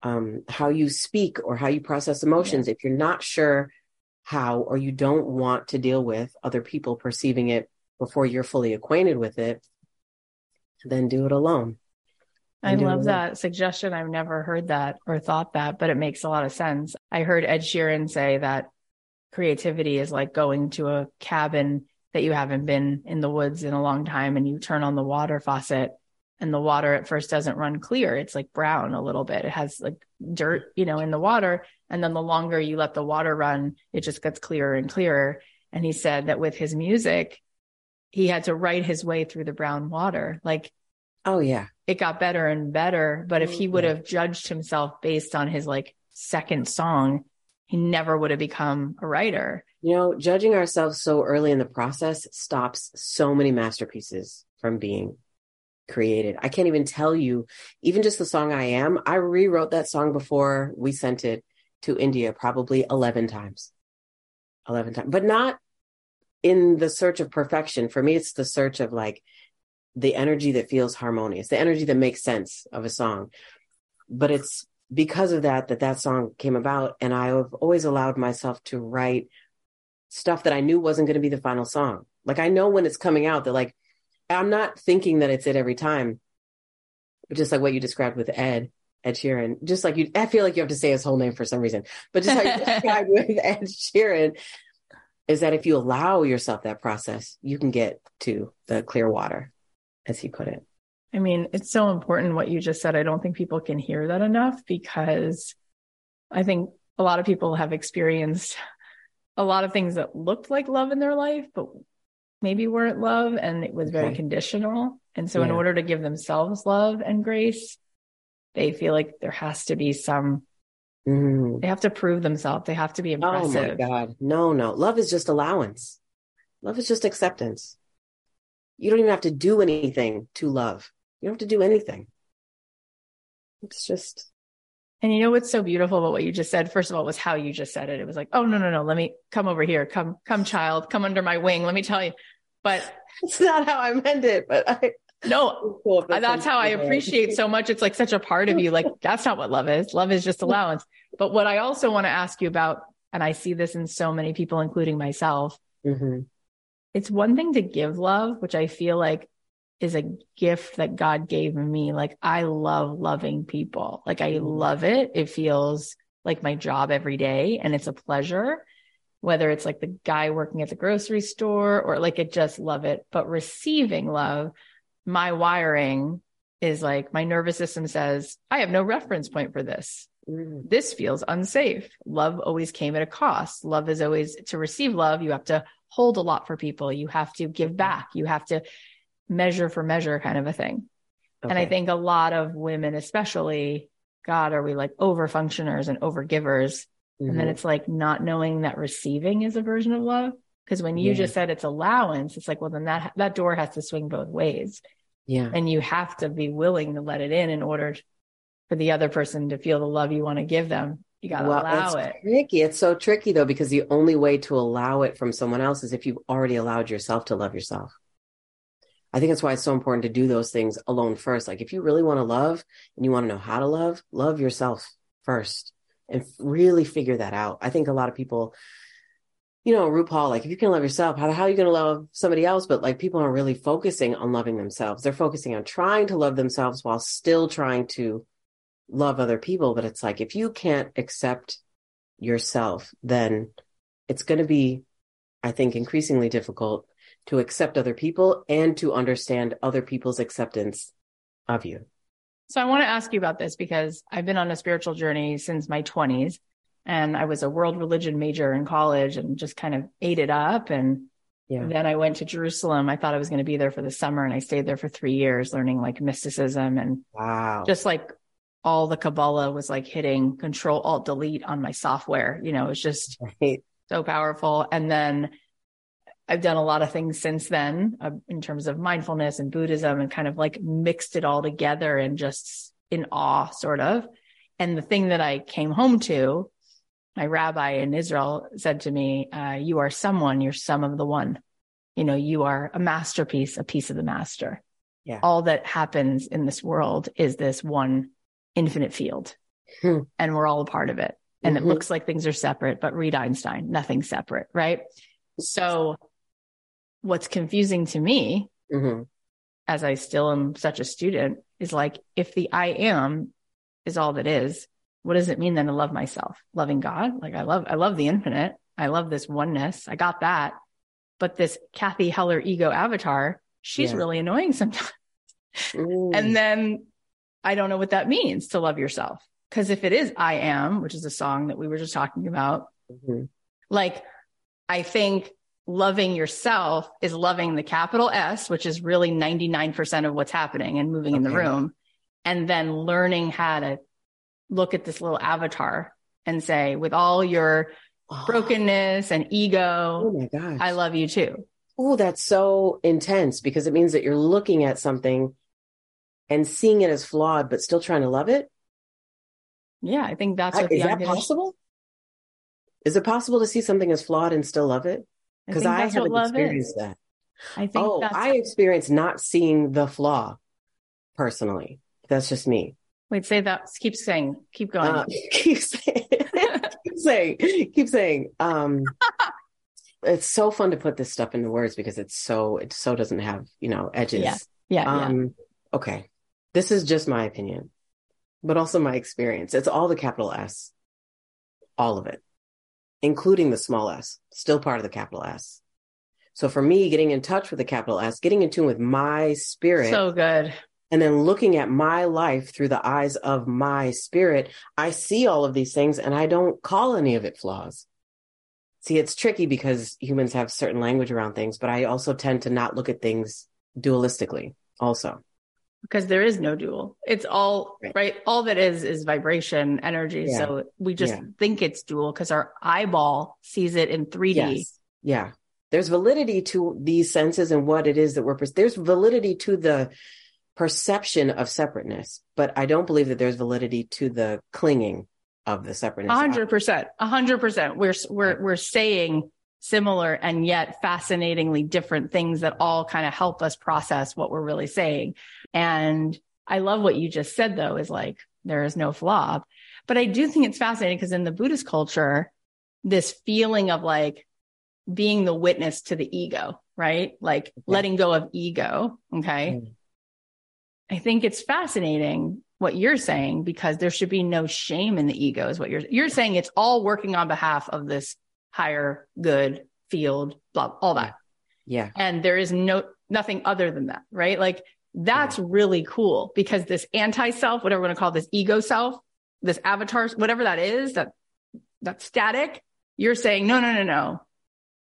um, how you speak or how you process emotions. Yeah. If you're not sure how or you don't want to deal with other people perceiving it before you're fully acquainted with it, then do it alone. I love that suggestion. I've never heard that or thought that, but it makes a lot of sense. I heard Ed Sheeran say that creativity is like going to a cabin that you haven't been in the woods in a long time and you turn on the water faucet and the water at first doesn't run clear. It's like brown a little bit. It has like dirt, you know, in the water. And then the longer you let the water run, it just gets clearer and clearer. And he said that with his music, he had to write his way through the brown water. Like, oh, yeah. It got better and better. But if mm-hmm. he would have judged himself based on his like second song, he never would have become a writer. You know, judging ourselves so early in the process stops so many masterpieces from being created. I can't even tell you, even just the song I Am, I rewrote that song before we sent it to India probably 11 times. 11 times, but not in the search of perfection. For me, it's the search of like the energy that feels harmonious, the energy that makes sense of a song. But it's because of that that that song came about. And I have always allowed myself to write stuff that I knew wasn't going to be the final song. Like I know when it's coming out that like, I'm not thinking that it's it every time, but just like what you described with Ed, Ed Sheeran, just like you, I feel like you have to say his whole name for some reason, but just like you described with Ed Sheeran, is that if you allow yourself that process, you can get to the clear water, as he put it. I mean, it's so important what you just said. I don't think people can hear that enough because I think a lot of people have experienced a lot of things that looked like love in their life, but maybe weren't love and it was very okay. conditional. And so, yeah. in order to give themselves love and grace, they feel like there has to be some, mm. they have to prove themselves. They have to be impressive. Oh my God. No, no. Love is just allowance, love is just acceptance. You don't even have to do anything to love. You don't have to do anything. It's just. And you know what's so beautiful about what you just said? First of all, was how you just said it. It was like, oh no, no, no, let me come over here. Come, come, child, come under my wing. Let me tell you. But it's not how I meant it, but I no, cool that's how I appreciate so much. It's like such a part of you. Like that's not what love is. Love is just allowance. But what I also want to ask you about, and I see this in so many people, including myself, mm-hmm. it's one thing to give love, which I feel like is a gift that God gave me. Like I love loving people. Like I mm-hmm. love it. It feels like my job every day and it's a pleasure. Whether it's like the guy working at the grocery store or like I just love it. But receiving love, my wiring is like my nervous system says, I have no reference point for this. Mm. This feels unsafe. Love always came at a cost. Love is always to receive love. You have to hold a lot for people. You have to give back. You have to measure for measure kind of a thing. Okay. And I think a lot of women, especially, God, are we like over functioners and over givers? Mm-hmm. And then mm-hmm. it's like not knowing that receiving is a version of love. Because when you yeah. just said it's allowance, it's like, well, then that, that door has to swing both ways. Yeah. And you have to be willing to let it in in order for the other person to feel the love you want to give them. You got to well, allow it's it. Tricky. It's so tricky though, because the only way to allow it from someone else is if you've already allowed yourself to love yourself. I think that's why it's so important to do those things alone first. Like if you really want to love and you want to know how to love, love yourself first and really figure that out. I think a lot of people, you know, RuPaul, like if you can love yourself, how, how are you going to love somebody else? But like people aren't really focusing on loving themselves. They're focusing on trying to love themselves while still trying to love other people. But it's like if you can't accept yourself, then it's going to be, I think, increasingly difficult to accept other people and to understand other people's acceptance of you. So I want to ask you about this because I've been on a spiritual journey since my 20s and I was a world religion major in college and just kind of ate it up and yeah. then I went to Jerusalem. I thought I was going to be there for the summer and I stayed there for 3 years learning like mysticism and wow. just like all the Kabbalah was like hitting control alt delete on my software. You know, it was just right. so powerful. And then I've done a lot of things since then uh, in terms of mindfulness and Buddhism and kind of like mixed it all together and just in awe, sort of. And the thing that I came home to, my rabbi in Israel said to me, uh, You are someone, you're some of the one. You know, you are a masterpiece, a piece of the master. Yeah. All that happens in this world is this one infinite field, hmm. and we're all a part of it. And mm-hmm. it looks like things are separate, but read Einstein, nothing's separate, right? So what's confusing to me mm-hmm. as I still am such a student is like, if the I am is all that is, what does it mean then to love myself? Loving God? Like I love, I love the infinite. I love this oneness. I got that. But this Cathy Heller ego avatar, she's yeah. really annoying sometimes. and then I don't know what that means to love yourself. Cause if it is I am, which is a song that we were just talking about, mm-hmm. like I think loving yourself is loving the capital S, which is really 99% of what's happening and moving okay. in the room. And then learning how to look at this little avatar and say, with all your oh. brokenness and ego, oh my gosh. I love you too. Oh, that's so intense because it means that you're looking at something and seeing it as flawed, but still trying to love it. Yeah, I think that's what is that possible. Is it possible to see something as flawed and still love it? Because I, I haven't experienced is. that. I think. Oh, I experienced not seeing the flaw personally. That's just me. Wait, say that. Keep saying. Keep going. Uh, keep saying. keep saying. Keep saying. Um, it's so fun to put this stuff into words because it's so it so doesn't have you know edges. Yeah. Yeah. Um, yeah. Okay. This is just my opinion, but also my experience. It's all the capital S, all of it, including the small s, still part of the capital S. So for me, getting in touch with the capital S, getting in tune with my spirit. So good. And then looking at my life through the eyes of my spirit, I see all of these things and I don't call any of it flaws. See, it's tricky because humans have certain language around things, but I also tend to not look at things dualistically also. Because there is no dual. It's all right. right? All that is is vibration, energy. Yeah. So we just yeah. think it's dual because our eyeball sees it in 3D. Yes. Yeah. There's validity to these senses and what it is that we're, there's validity to the perception of separateness, but I don't believe that there's validity to the clinging of the separateness. hundred percent, a hundred percent. We're, we're, we're saying similar and yet fascinatingly different things that all kind of help us process what we're really saying. And I love what you just said though, is like, there is no flaw. But I do think it's fascinating because in the Buddhist culture, this feeling of like being the witness to the ego, right? Like letting go of ego. Okay. Mm. I think it's fascinating what you're saying because there should be no shame in the ego is what you're you're saying it's all working on behalf of this higher good field blah all that yeah and there is no nothing other than that right like that's really cool because this anti-self whatever we're going to call this ego self this avatar whatever that is that that static you're saying no no no no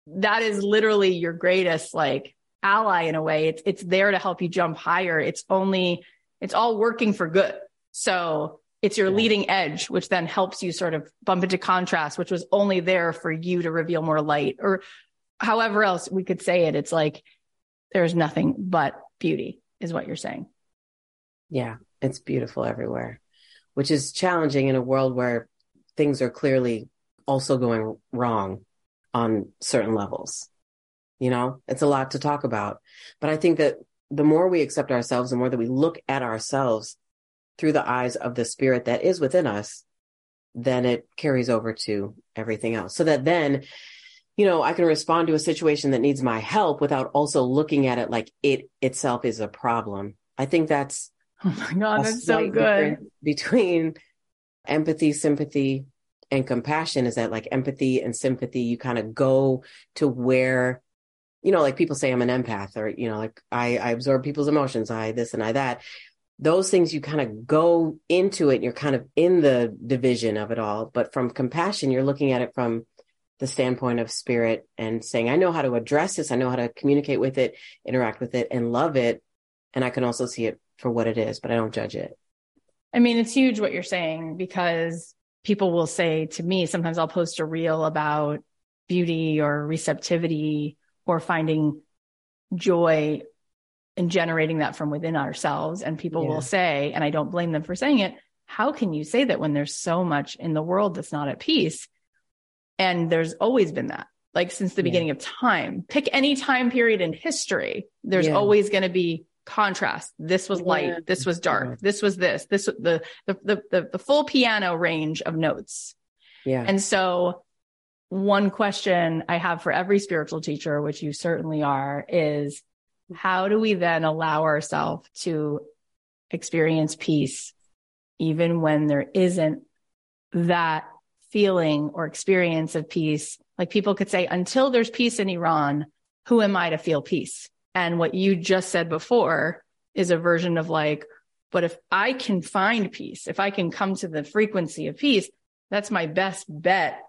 that is literally your greatest like ally in a way it's it's there to help you jump higher it's only it's all working for good. So it's your yeah. leading edge, which then helps you sort of bump into contrast, which was only there for you to reveal more light or however else we could say it. It's like there's nothing but beauty is what you're saying. Yeah. It's beautiful everywhere, which is challenging in a world where things are clearly also going wrong on certain levels. You know, it's a lot to talk about, but I think that the more we accept ourselves, the more that we look at ourselves through the eyes of the spirit that is within us, then it carries over to everything else. So that then, you know, I can respond to a situation that needs my help without also looking at it like it itself is a problem. I think that's Oh my God, that's so good. Between empathy, sympathy, and compassion is that like empathy and sympathy, you kind of go to where you know, like people say I'm an empath or, you know, like I, I absorb people's emotions, I this and I that. Those things you kind of go into it, you're kind of in the division of it all. But from compassion, you're looking at it from the standpoint of spirit and saying, I know how to address this, I know how to communicate with it, interact with it, and love it. And I can also see it for what it is, but I don't judge it. I mean, it's huge what you're saying because people will say to me, sometimes I'll post a reel about beauty or receptivity or finding joy and generating that from within ourselves. And people yeah. will say, and I don't blame them for saying it, how can you say that when there's so much in the world that's not at peace? And there's always been that, like since the yeah. beginning of time. Pick any time period in history, there's yeah. always going to be contrast. This was light, this was dark, this was this, this the, the the the the full piano range of notes. Yeah. And so one question I have for every spiritual teacher, which you certainly are, is how do we then allow ourselves to experience peace even when there isn't that feeling or experience of peace? Like people could say, until there's peace in Iran, who am I to feel peace? And what you just said before is a version of like, but if I can find peace, if I can come to the frequency of peace, that's my best bet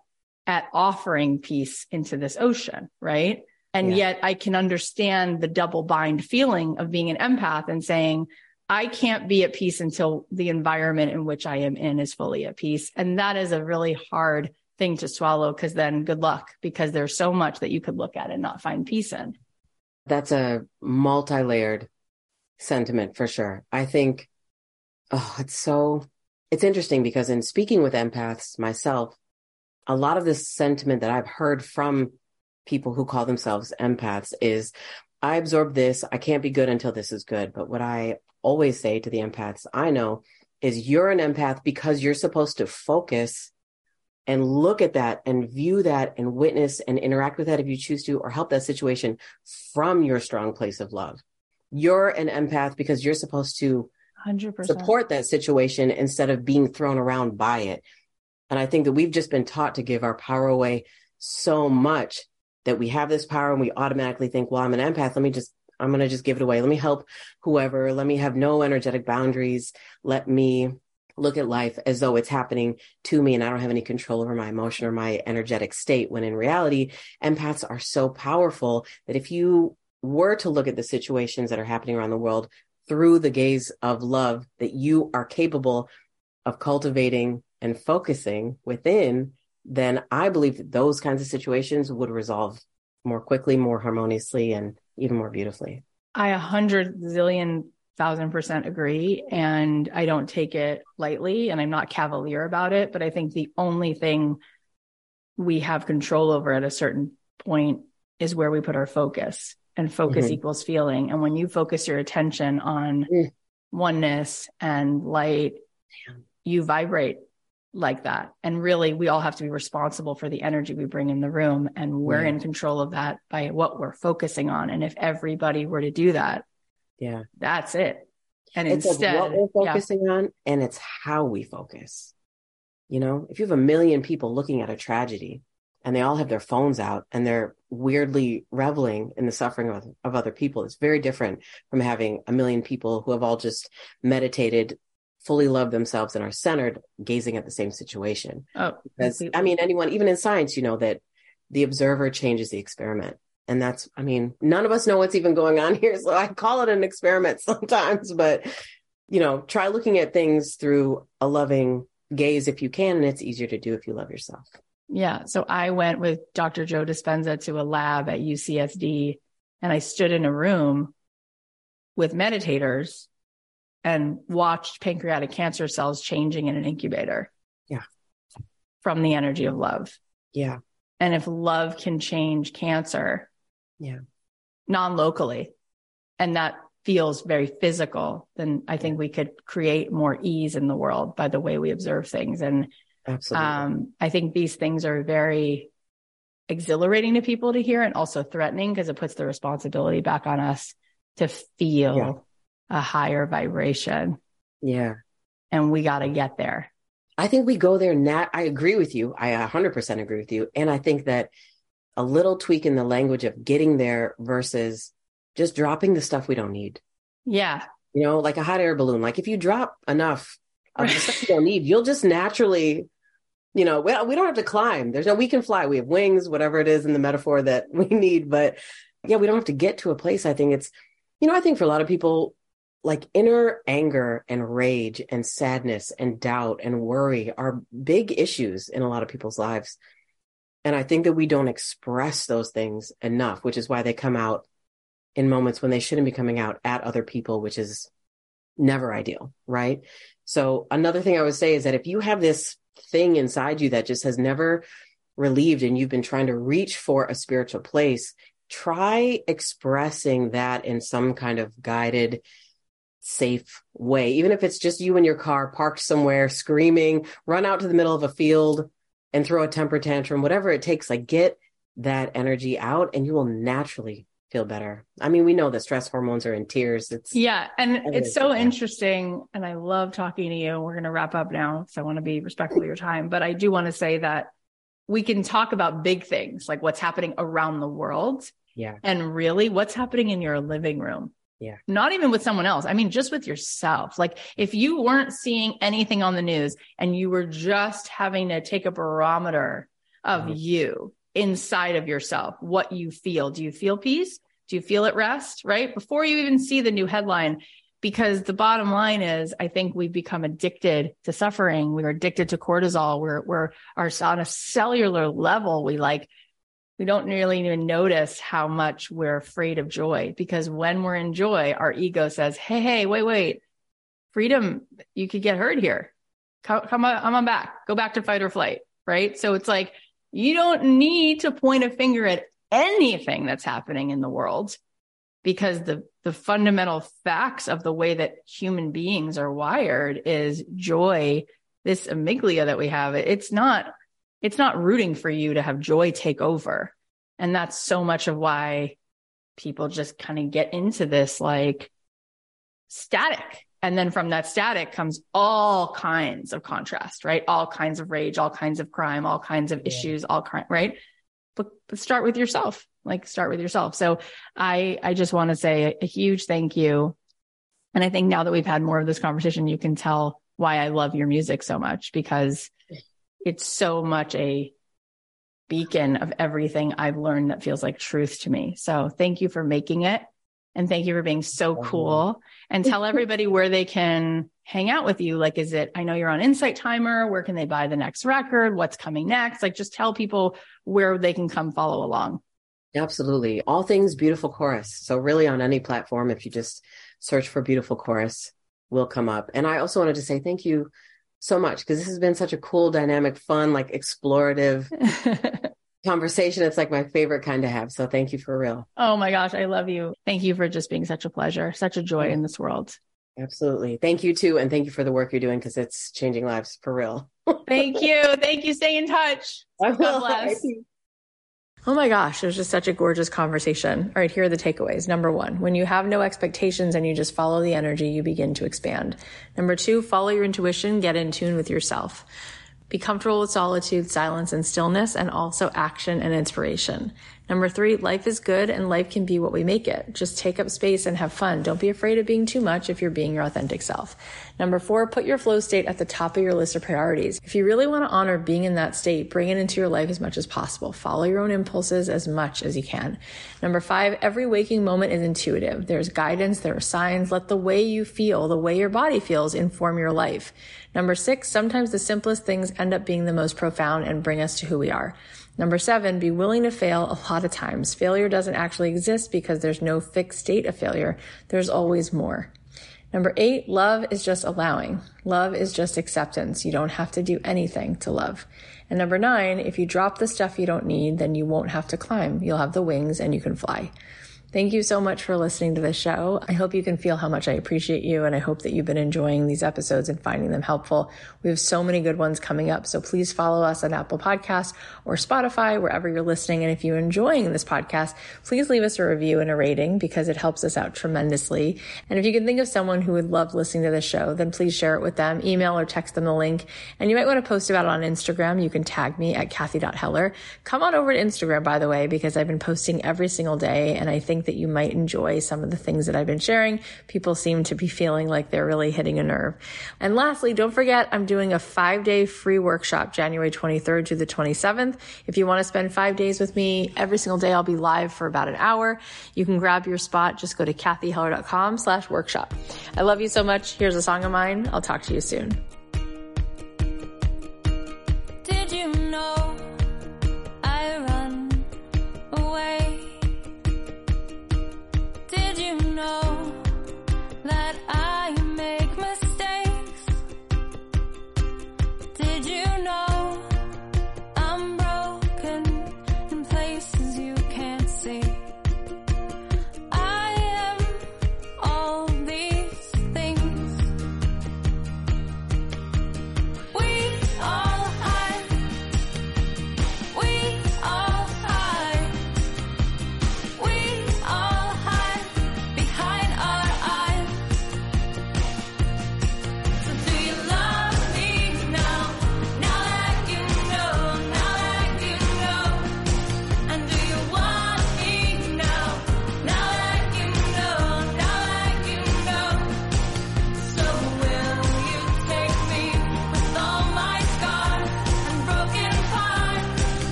at offering peace into this ocean, right? And yeah. yet I can understand the double bind feeling of being an empath and saying, I can't be at peace until the environment in which I am in is fully at peace. And that is a really hard thing to swallow because then good luck because there's so much that you could look at and not find peace in. That's a multi layered sentiment for sure. I think, oh, it's so, it's interesting because in speaking with empaths myself, a lot of this sentiment that I've heard from people who call themselves empaths is I absorb this. I can't be good until this is good. But what I always say to the empaths I know is you're an empath because you're supposed to focus and look at that and view that and witness and interact with that if you choose to, or help that situation from your strong place of love. You're an empath because you're supposed to 100%. support that situation instead of being thrown around by it. And I think that we've just been taught to give our power away so much that we have this power and we automatically think, well, I'm an empath. Let me just, I'm going to just give it away. Let me help whoever. Let me have no energetic boundaries. Let me look at life as though it's happening to me and I don't have any control over my emotion or my energetic state. When in reality, empaths are so powerful that if you were to look at the situations that are happening around the world through the gaze of love, that you are capable of cultivating and focusing within, then I believe that those kinds of situations would resolve more quickly, more harmoniously, and even more beautifully. I a hundred zillion thousand percent agree. And I don't take it lightly and I'm not cavalier about it. But I think the only thing we have control over at a certain point is where we put our focus and focus mm-hmm. equals feeling. And when you focus your attention on mm. oneness and light, you vibrate like that. And really, we all have to be responsible for the energy we bring in the room. And we're in control of that by what we're focusing on. And if everybody were to do that, yeah. That's it. And it's instead, what we're focusing yeah. on and it's how we focus. You know, if you have a million people looking at a tragedy and they all have their phones out and they're weirdly reveling in the suffering of, of other people, it's very different from having a million people who have all just meditated, fully love themselves and are centered, gazing at the same situation. Oh, because completely. I mean, anyone, even in science, you know, that the observer changes the experiment. And that's, I mean, none of us know what's even going on here. So I call it an experiment sometimes, but, you know, try looking at things through a loving gaze if you can. And it's easier to do if you love yourself. Yeah. So I went with Dr. Joe Dispenza to a lab at UCSD and I stood in a room with meditators and watched pancreatic cancer cells changing in an incubator. Yeah. From the energy of love. Yeah. And if love can change cancer, yeah. Non-locally. And that feels very physical, then I think we could create more ease in the world by the way we observe things. And Absolutely. Um, I think these things are very exhilarating to people to hear and also threatening because it puts the responsibility back on us to feel yeah. A higher vibration. Yeah. And we got to get there. I think we go there. Nat, I agree with you. I 100% agree with you. And I think that a little tweak in the language of getting there versus just dropping the stuff we don't need. Yeah. You know, like a hot air balloon. Like if you drop enough of the stuff you don't need, you'll just naturally, you know, we, we don't have to climb. There's no, we can fly. We have wings, whatever it is in the metaphor that we need. But yeah, we don't have to get to a place. I think it's, you know, I think for a lot of people, like inner anger and rage and sadness and doubt and worry are big issues in a lot of people's lives. And I think that we don't express those things enough, which is why they come out in moments when they shouldn't be coming out at other people, which is never ideal, right? So another thing I would say is that if you have this thing inside you that just has never relieved and you've been trying to reach for a spiritual place, try expressing that in some kind of guided, safe way. Even if it's just you in your car parked somewhere screaming, run out to the middle of a field, and throw a temper tantrum, whatever it takes, like get that energy out and you will naturally feel better. I mean, we know that stress hormones are in tears. It's yeah. And it's so interesting. And I love talking to you. We're going to wrap up now. So I want to be respectful of your time, but I do want to say that we can talk about big things like what's happening around the world. Yeah. And really what's happening in your living room. Yeah. Not even with someone else. I mean, just with yourself. Like if you weren't seeing anything on the news and you were just having to take a barometer of mm-hmm. you inside of yourself, what you feel. Do you feel peace? Do you feel at rest? Right. Before you even see the new headline, because the bottom line is, I think we've become addicted to suffering. We're addicted to cortisol. We're, we're, are on a cellular level. We like, we don't really even notice how much we're afraid of joy because when we're in joy, our ego says, Hey, hey, wait, wait, freedom, you could get hurt here. Come, come on, I'm on back, go back to fight or flight. Right. So it's like, you don't need to point a finger at anything that's happening in the world because the, the fundamental facts of the way that human beings are wired is joy, this amygdala that we have. It's not it's not rooting for you to have joy take over. And that's so much of why people just kind of get into this like static. And then from that static comes all kinds of contrast, right? All kinds of rage, all kinds of crime, all kinds of yeah. issues, all kind, right? But, but start with yourself, like start with yourself. So I, I just want to say a, a huge thank you. And I think now that we've had more of this conversation, you can tell why I love your music so much because it's so much a beacon of everything I've learned that feels like truth to me. So thank you for making it. And thank you for being so cool and tell everybody where they can hang out with you. Like, is it, I know you're on Insight Timer. Where can they buy the next record? What's coming next? Like, just tell people where they can come follow along. Absolutely. All things beautiful chorus. So really on any platform, if you just search for beautiful chorus, will come up. And I also wanted to say thank you so much because this has been such a cool, dynamic, fun, like explorative conversation. It's like my favorite kind to have. So thank you for real. Oh my gosh, I love you. Thank you for just being such a pleasure, such a joy in this world. Absolutely. Thank you too. And thank you for the work you're doing because it's changing lives for real. thank you. Thank you. Stay in touch. God bless. Oh my gosh, it was just such a gorgeous conversation. All right, here are the takeaways. Number one, when you have no expectations and you just follow the energy, you begin to expand. Number two, follow your intuition, get in tune with yourself. Be comfortable with solitude, silence, and stillness, and also action and inspiration. Number three, life is good and life can be what we make it. Just take up space and have fun. Don't be afraid of being too much if you're being your authentic self. Number four, put your flow state at the top of your list of priorities. If you really want to honor being in that state, bring it into your life as much as possible. Follow your own impulses as much as you can. Number five, every waking moment is intuitive. There's guidance, there are signs. Let the way you feel, the way your body feels inform your life. Number six, sometimes the simplest things end up being the most profound and bring us to who we are. Number seven, be willing to fail a lot of times. Failure doesn't actually exist because there's no fixed state of failure. There's always more. Number eight, love is just allowing. Love is just acceptance. You don't have to do anything to love. And number nine, if you drop the stuff you don't need, then you won't have to climb. You'll have the wings and you can fly. Thank you so much for listening to this show. I hope you can feel how much I appreciate you and I hope that you've been enjoying these episodes and finding them helpful. We have so many good ones coming up. So please follow us on Apple Podcasts or Spotify, wherever you're listening. And if you're enjoying this podcast, please leave us a review and a rating because it helps us out tremendously. And if you can think of someone who would love listening to this show, then please share it with them, email or text them the link. And you might want to post about it on Instagram. You can tag me at Cathy.Heller. Come on over to Instagram, by the way, because I've been posting every single day and I think think that you might enjoy some of the things that I've been sharing. People seem to be feeling like they're really hitting a nerve. And lastly, don't forget, I'm doing a five day free workshop January 23rd to the 27th. If you want to spend five days with me, every single day I'll be live for about an hour. You can grab your spot. Just go to cathyheller.com slash workshop. I love you so much. Here's a song of mine. I'll talk to you soon.